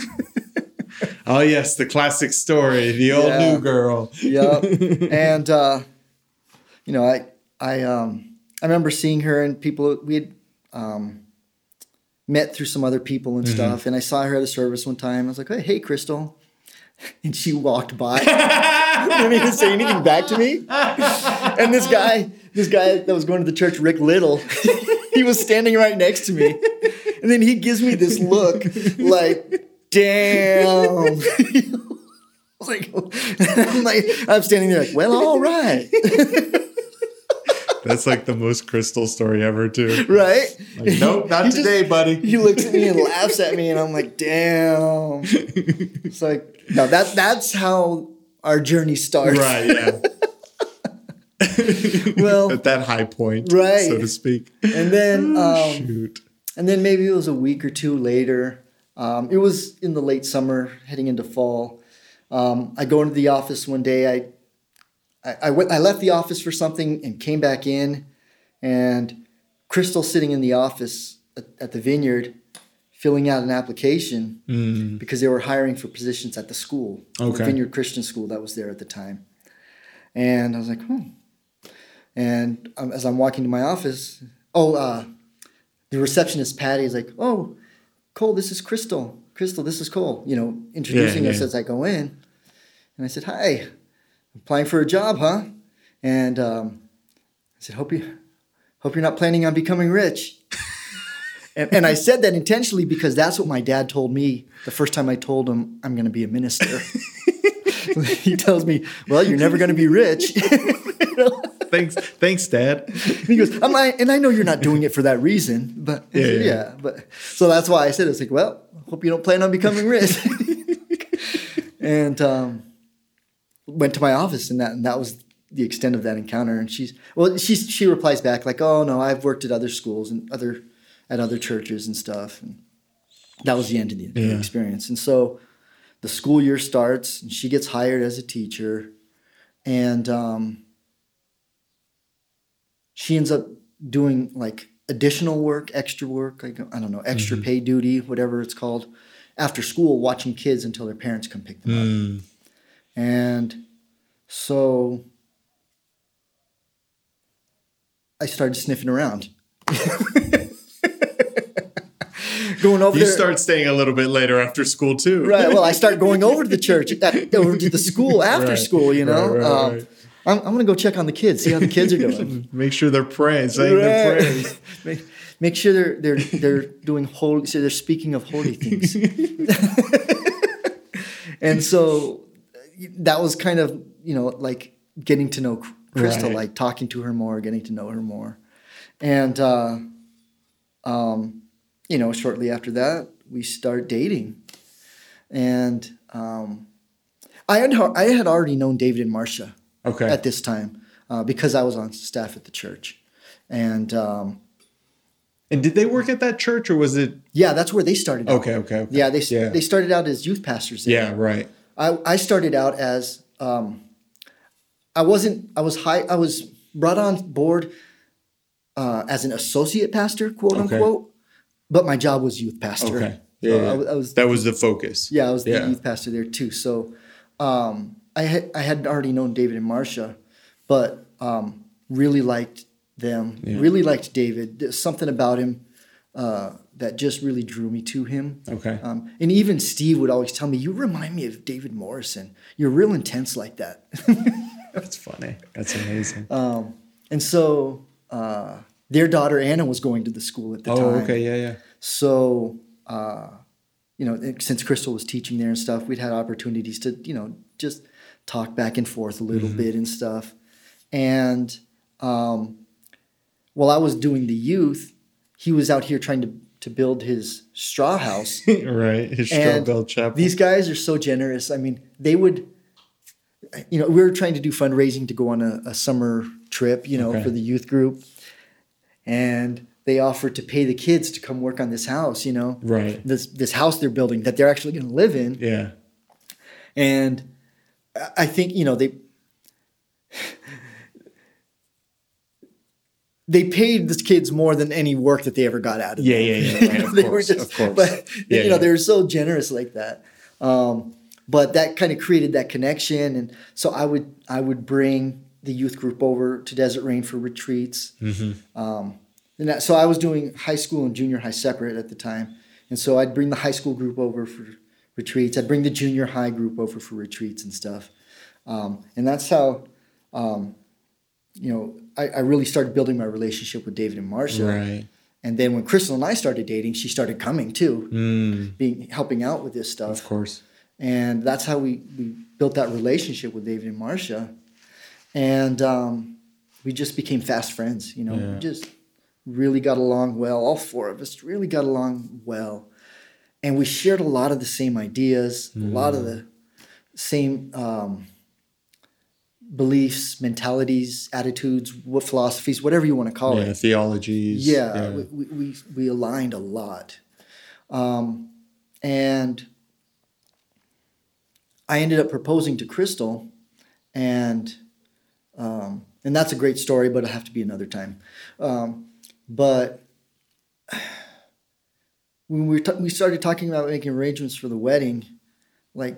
Speaker 1: Oh yes, the classic story, the old
Speaker 2: Yeah.
Speaker 1: new girl.
Speaker 2: yep. And uh, you know, I I um I remember seeing her and people we had um met through some other people and stuff. And I saw her at a service one time. I was like, hey, hey Crystal. And she walked by. didn't even say anything back to me. And this guy, this guy that was going to the church, Rick Little, he was standing right next to me. And then he gives me this look like, damn. I was like, I'm like, I'm standing there like, well, all right.
Speaker 1: That's like the most crystal story ever, too.
Speaker 2: Right?
Speaker 1: Like, nope, not
Speaker 2: He just-
Speaker 1: today, buddy.
Speaker 2: He looks at me and laughs at me, and I'm like, damn. It's like, no, that that's how our journey starts.
Speaker 1: right, yeah.
Speaker 2: Well,
Speaker 1: At that high point,
Speaker 2: Right.
Speaker 1: so to speak.
Speaker 2: and then um,
Speaker 1: Shoot.
Speaker 2: and then maybe it was a week or two later. Um, it was in the late summer, heading into fall. Um, I go into the office one day. I I, I went. I left the office for something and came back in, and Crystal sitting in the office at, at the Vineyard, filling out an application
Speaker 1: Mm,
Speaker 2: because they were hiring for positions at the school, the
Speaker 1: Okay.
Speaker 2: Vineyard Christian School that was there at the time. And I was like, hmm. And um, as I'm walking to my office, oh, uh, the receptionist Patty is like, oh, Cole, this is Crystal. Crystal, this is Cole. You know, introducing
Speaker 1: Yeah,
Speaker 2: us as I go in. And I said, hi, applying for a job, huh? And um, I said, hope you, hope you're not planning on becoming rich. And, and I said that intentionally because that's what my dad told me the first time I told him I'm going to be a minister. he tells me, "Well, you're never going to be rich."
Speaker 1: Thanks, thanks, Dad.
Speaker 2: And he goes, "I'm like, and I know you're not doing it for that reason, but
Speaker 1: Yeah, yeah.
Speaker 2: yeah, but so that's why I said it's like, well, hope you don't plan on becoming rich." and um, went to my office, and that and that was the extent of that encounter. And she's well, she she replies back like, "Oh no, I've worked at other schools and other at other churches and stuff." And that was the end of the, the
Speaker 1: Yeah.
Speaker 2: experience. And so the school year starts, and she gets hired as a teacher, and um, she ends up doing like additional work, extra work, like I don't know, extra pay duty, whatever it's called, after school, watching kids until their parents come pick them up.
Speaker 1: Mm,
Speaker 2: And so I started sniffing around. Going over
Speaker 1: you
Speaker 2: there.
Speaker 1: start staying a little bit later after school too.
Speaker 2: right. Well, I start going over to the church, at, over to the school after
Speaker 1: Right,
Speaker 2: school, you know.
Speaker 1: right, right,
Speaker 2: um,
Speaker 1: right.
Speaker 2: I'm, I'm gonna go check on the kids, see how the kids are doing.
Speaker 1: Make sure they're praying, saying their prayers.
Speaker 2: make, make sure they're they're they're doing holy. So they're speaking of holy things. and so that was kind of you know like getting to know Crystal,
Speaker 1: Right.
Speaker 2: like talking to her more, getting to know her more, and uh, um, you know shortly after that we start dating, and um, I had I had already known David and Marcia
Speaker 1: Okay.
Speaker 2: at this time uh, because I was on staff at the church, and um,
Speaker 1: and did they work at that church or was it?
Speaker 2: yeah, that's where they started. out.
Speaker 1: Okay, okay, okay.
Speaker 2: Yeah, they
Speaker 1: Yeah.
Speaker 2: they started out as youth pastors. There.
Speaker 1: Yeah, right.
Speaker 2: I, I started out as um, I wasn't I was high I was brought on board uh, as an associate pastor, quote
Speaker 1: Okay.
Speaker 2: unquote, but my job was youth pastor.
Speaker 1: Okay.
Speaker 2: So
Speaker 1: Yeah,
Speaker 2: I, was- I was
Speaker 1: that was the focus.
Speaker 2: yeah I was the
Speaker 1: Yeah.
Speaker 2: youth pastor there too. So um, I had I had already known David and Marcia, but um, really liked them.
Speaker 1: Yeah.
Speaker 2: Really liked David. There's something about him uh, that just really drew me to him.
Speaker 1: Okay.
Speaker 2: Um, and even Steve would always tell me, "You remind me of David Morrison. You're real intense like that."
Speaker 1: That's funny. That's amazing.
Speaker 2: um, and so uh, their daughter Anna was going to the school at the
Speaker 1: oh,
Speaker 2: time.
Speaker 1: Oh, okay. Yeah, yeah.
Speaker 2: So uh, you know, since Crystal was teaching there and stuff, we'd had opportunities to you know just talk back and forth a little bit and stuff. And um, while I was doing the youth, he was out here trying to to build his straw house.
Speaker 1: right. His straw bale chapel.
Speaker 2: These guys are so generous. I mean, they would, you know, we were trying to do fundraising to go on a, a summer trip, you know,
Speaker 1: Okay.
Speaker 2: for the youth group. And they offered to pay the kids to come work on this house, you know,
Speaker 1: right.
Speaker 2: this, this house they're building that they're actually going to live in.
Speaker 1: Yeah.
Speaker 2: And I- think, you know, they, they paid the kids more than any work that they ever got out of
Speaker 1: Yeah,
Speaker 2: them.
Speaker 1: yeah, yeah.
Speaker 2: You
Speaker 1: Right,
Speaker 2: know,
Speaker 1: of
Speaker 2: they were just,
Speaker 1: of course.
Speaker 2: But
Speaker 1: Yeah,
Speaker 2: you know,
Speaker 1: yeah.
Speaker 2: they were so generous like that. Um, but that kind of created that connection, and so I would I would bring the youth group over to Desert Rain for retreats.
Speaker 1: Mm-hmm.
Speaker 2: Um, and that, so I was doing high school and junior high separate at the time, and so I'd bring the high school group over for retreats. I'd bring the junior high group over for retreats and stuff, um, and that's how. Um, you know, I, I really started building my relationship with David and Marcia.
Speaker 1: Right.
Speaker 2: And then when Crystal and I started dating, she started coming too,
Speaker 1: Mm,
Speaker 2: being helping out with this stuff.
Speaker 1: of course.
Speaker 2: And that's how we, we built that relationship with David and Marcia. And um, we just became fast friends, you know,
Speaker 1: Yeah.
Speaker 2: we just really got along well. All four of us really got along well. And we shared a lot of the same ideas, a lot of the same um, beliefs, mentalities, attitudes, what philosophies, whatever you want to call
Speaker 1: yeah.
Speaker 2: it
Speaker 1: Theologies.
Speaker 2: yeah, We, we, we, we aligned a lot. Um, and I ended up proposing to Crystal, and um, and that's a great story, but it'll have to be another time. Um, but when we, ta- we started talking about making arrangements for the wedding, like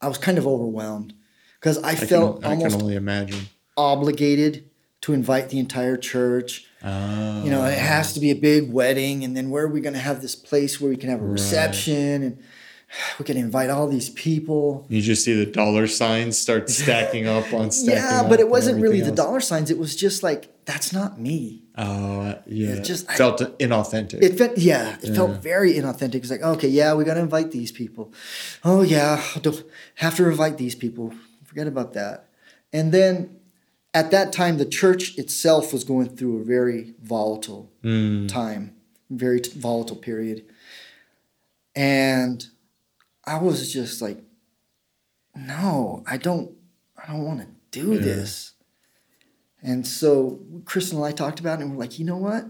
Speaker 2: I was kind of overwhelmed because I,
Speaker 1: I
Speaker 2: felt
Speaker 1: can, I
Speaker 2: almost
Speaker 1: can only imagine.
Speaker 2: obligated to invite the entire church.
Speaker 1: Oh.
Speaker 2: You know, it has to be a big wedding, and then where are we going to have this place where we can have a reception and we can invite all these people?
Speaker 1: You just see the dollar signs start stacking up on stacking
Speaker 2: yeah, but it wasn't really the
Speaker 1: else.
Speaker 2: dollar signs. It was just like that's not me.
Speaker 1: Oh, uh, yeah.
Speaker 2: It just- I-
Speaker 1: felt inauthentic.
Speaker 2: It felt yeah, it felt very inauthentic. It's like okay, yeah, we got to invite these people. Oh yeah, don't have to invite these people. Forget about that. And then at that time, the church itself was going through a very volatile
Speaker 1: Mm,
Speaker 2: time, very t- volatile period. And I was just like, no, I don't, I don't want to do
Speaker 1: Yeah.
Speaker 2: this. And so Kristen and I talked about it, and we're like, you know what?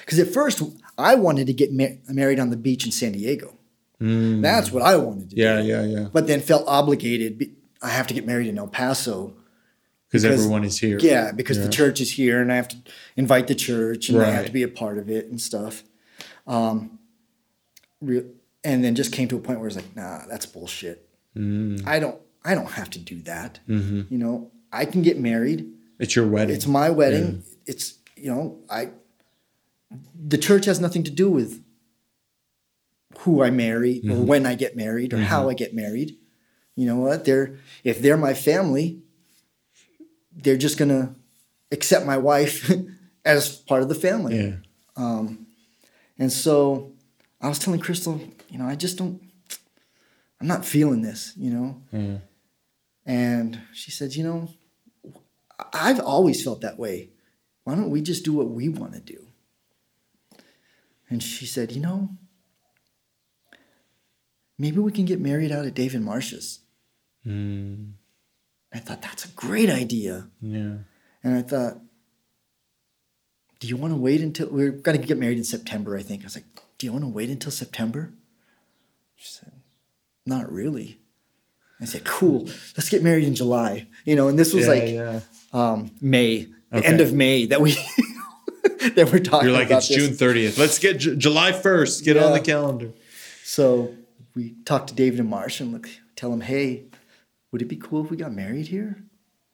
Speaker 2: Because at first I wanted to get ma- married on the beach in San Diego.
Speaker 1: mm.
Speaker 2: That's what I wanted to
Speaker 1: yeah,
Speaker 2: do.
Speaker 1: yeah, yeah. Yeah.
Speaker 2: But then felt obligated. be- I have to get married in El Paso.
Speaker 1: Because everyone is here.
Speaker 2: Yeah, because
Speaker 1: Yeah.
Speaker 2: the church is here, and I have to invite the church, and I have to be a part of it and stuff. Um, re- and then just came to a point where it's like, nah, that's bullshit.
Speaker 1: Mm,
Speaker 2: I don't, I don't have to do that.
Speaker 1: hmm
Speaker 2: You know, I can get married.
Speaker 1: It's your wedding.
Speaker 2: It's my wedding. It's you know, I. The church has nothing to do with who I marry or when I get married or how I get married. you know what? They're if they're my family, they're just gonna accept my wife as part of the family.
Speaker 1: Yeah.
Speaker 2: And so I was telling Crystal, you know, I just don't, I'm not feeling this, you know?
Speaker 1: Yeah.
Speaker 2: And she said, you know, I've always felt that way. Why don't we just do what we want to do? And she said, you know, maybe we can get married out at Dave and Marcia's.
Speaker 1: Mm,
Speaker 2: I thought, that's a great idea.
Speaker 1: yeah.
Speaker 2: And I thought, do you want to wait until we're going to get married in September? I think I was like, do you want to wait until September? She said, not really. I said, cool. Let's get married in July. You know, and this was
Speaker 1: yeah,
Speaker 2: like
Speaker 1: yeah.
Speaker 2: um, May, the
Speaker 1: Okay.
Speaker 2: end of May that we that we're talking.
Speaker 1: You're like it's
Speaker 2: this.
Speaker 1: June 30th. Let's get J- July 1st. Get on the calendar.
Speaker 2: So we talked to David and Marsh and look, tell them, hey, would it be cool if we got married here?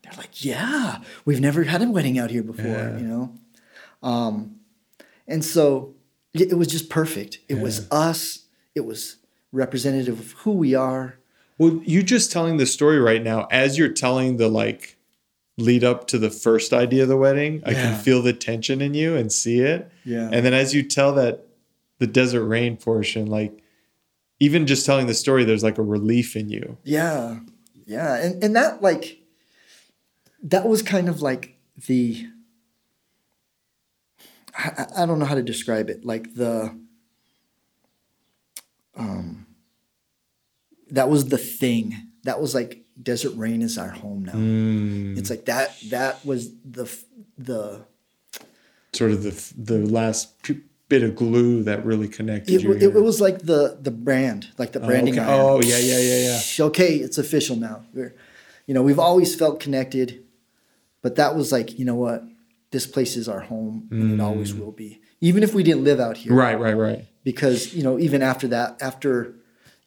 Speaker 2: They're like, yeah, we've never had a wedding out here before,
Speaker 1: Yeah.
Speaker 2: you know? Um, and so it, it was just perfect. It was us, it was representative of who we are.
Speaker 1: Well, you just telling the story right now, as you're telling the like lead up to the first idea of the wedding, I can feel the tension in you and see it.
Speaker 2: Yeah.
Speaker 1: And then as you tell that the desert rain portion, like even just telling the story, there's like a relief in you.
Speaker 2: Yeah. Yeah. And, and that, like, that was kind of like the, I, I- I don't know how to describe it. Like the, um, that was the thing. That was like Desert Rain is our home now.
Speaker 1: Mm.
Speaker 2: It's like that, that was the, the,
Speaker 1: Sort of the the last p- bit of glue that really connected
Speaker 2: it,
Speaker 1: you.
Speaker 2: it, it was like the, the brand, like the branding.
Speaker 1: okay. Oh, yeah, yeah, yeah, yeah.
Speaker 2: Okay, it's official now. We're, you know, we've always felt connected, but that was like, you know what? This place is our home, and it always will be. Even if we didn't live out here,
Speaker 1: Mm. right, right, right.
Speaker 2: because you know, even after that, after,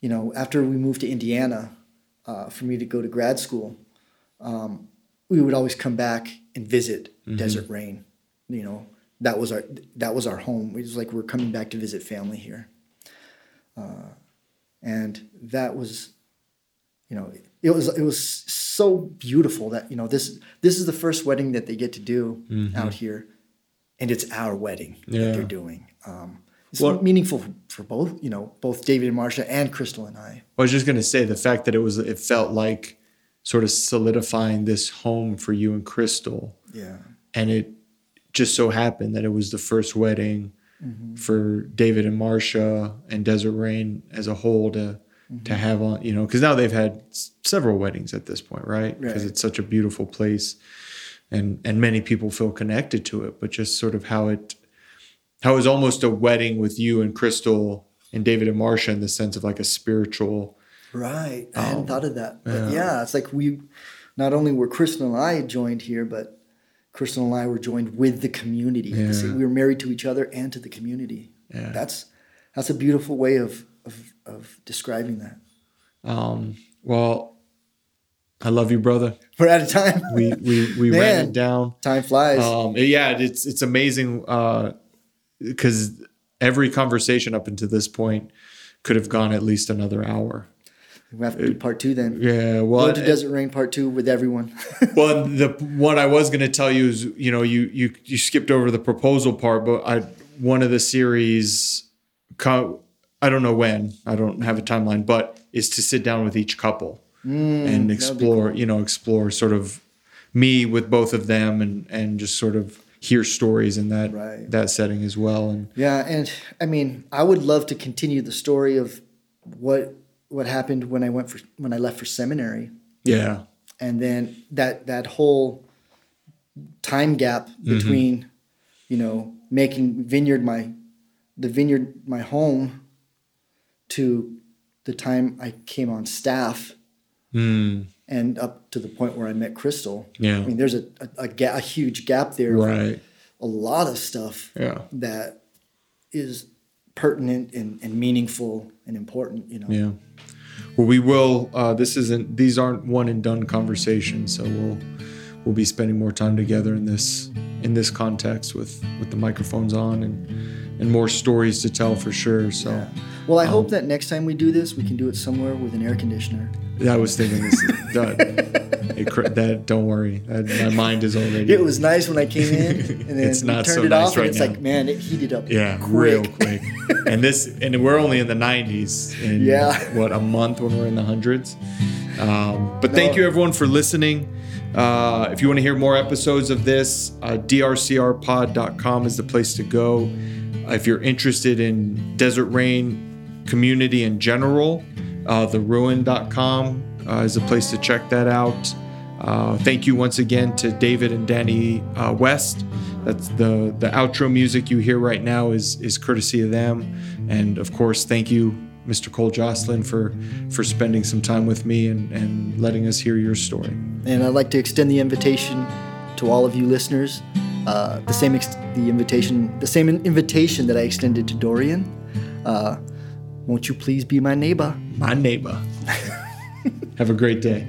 Speaker 2: you know, after we moved to Indiana, uh, for me to go to grad school, um, we would always come back and visit
Speaker 1: Mm-hmm.
Speaker 2: Desert Rain. You know, that was our that was our home. It was like we're coming back to visit family here, uh, and that was, you know, it was it was so beautiful that you know this this is the first wedding that they get to do out here, and it's our wedding
Speaker 1: Mm-hmm. Yeah.
Speaker 2: that they're doing. Um, it's
Speaker 1: Well-
Speaker 2: meaningful for both, you know, both David and Marcia and Crystal and I.
Speaker 1: I was just gonna say the fact that it was it felt like sort of solidifying this home for you and Crystal,
Speaker 2: Yeah.
Speaker 1: and it just so happened that it was the first wedding mm-hmm. for David and Marcia and Desert Rain as a whole to mm-hmm. to have on you know because now they've had several weddings at this point right because
Speaker 2: Right.
Speaker 1: it's such a beautiful place and and many people feel connected to it but just sort of how it how it was almost a wedding with you and Crystal and David and Marcia in the sense of like a spiritual
Speaker 2: Right. I hadn't thought of that. But
Speaker 1: yeah.
Speaker 2: yeah. it's like we not only were Crystal and I joined here, but Crystal and I were joined with the community.
Speaker 1: Yeah.
Speaker 2: So we were married to each other and to the community.
Speaker 1: Yeah.
Speaker 2: That's that's a beautiful way of of, of describing that.
Speaker 1: um well I love you brother
Speaker 2: We're out of time.
Speaker 1: we we we ran it down
Speaker 2: time flies.
Speaker 1: Um, yeah, it's it's amazing because every conversation up until this point could have gone at least another hour.
Speaker 2: we have to do part two then.
Speaker 1: Yeah,
Speaker 2: Go
Speaker 1: well,
Speaker 2: to Desert Rain part two with everyone.
Speaker 1: well, the what I was going to tell you is, you know, you you you skipped over the proposal part, but I one of the series, co- I don't know when, I don't have a timeline, but is to sit down with each couple mm, and explore, you know, explore sort of me with both of them and and just sort of hear stories in that
Speaker 2: Right.
Speaker 1: that setting as well. And
Speaker 2: Yeah, and I mean, I would love to continue the story of what what happened when I went for when I left for seminary,
Speaker 1: yeah,
Speaker 2: and then that that whole time gap between, you know, making vineyard my the vineyard my home to the time I came on staff
Speaker 1: Mm,
Speaker 2: and up to the point where I met Crystal.
Speaker 1: Yeah.
Speaker 2: I mean, there's a a, a, ga- a huge gap there.
Speaker 1: right.
Speaker 2: A lot of stuff
Speaker 1: Yeah.
Speaker 2: that is pertinent and, and meaningful and important, you know.
Speaker 1: Yeah. Well, we will. Uh, this isn't. These aren't one and done conversations. So we'll we'll be spending more time together in this in this context with with the microphones on and and more stories to tell for sure. So
Speaker 2: Well, I hope that next time we do this, we can do it somewhere with an air conditioner.
Speaker 1: Yeah, I was thinking this. that, it that don't worry, that, my mind is already.
Speaker 2: It was nice when I came in, and then
Speaker 1: It's
Speaker 2: we
Speaker 1: not
Speaker 2: turned
Speaker 1: so
Speaker 2: it
Speaker 1: nice
Speaker 2: off,
Speaker 1: right
Speaker 2: and it's
Speaker 1: now.
Speaker 2: like, man, it heated up.
Speaker 1: Yeah,
Speaker 2: quick.
Speaker 1: real quick. and this, and we're only in the 90s. In,
Speaker 2: Yeah.
Speaker 1: What a month when we're in the hundreds. Um, but thank you everyone for listening. Uh, if you want to hear more episodes of this, uh, drcrpod.com is the place to go. If you're interested in Desert Rain community in general, uh, theruin.com uh, is a place to check that out. Uh, thank you once again to David and Danny uh, West. That's the the outro music you hear right now is is courtesy of them, and of course, thank you, Mr. Cole Jocelyn, for for spending some time with me and and letting us hear your story.
Speaker 2: And I'd like to extend the invitation to all of you listeners. Uh, the same ex- the invitation the same invitation that I extended to Dorian. Uh, won't you please be my neighbor?
Speaker 1: My neighbor. Have a great day.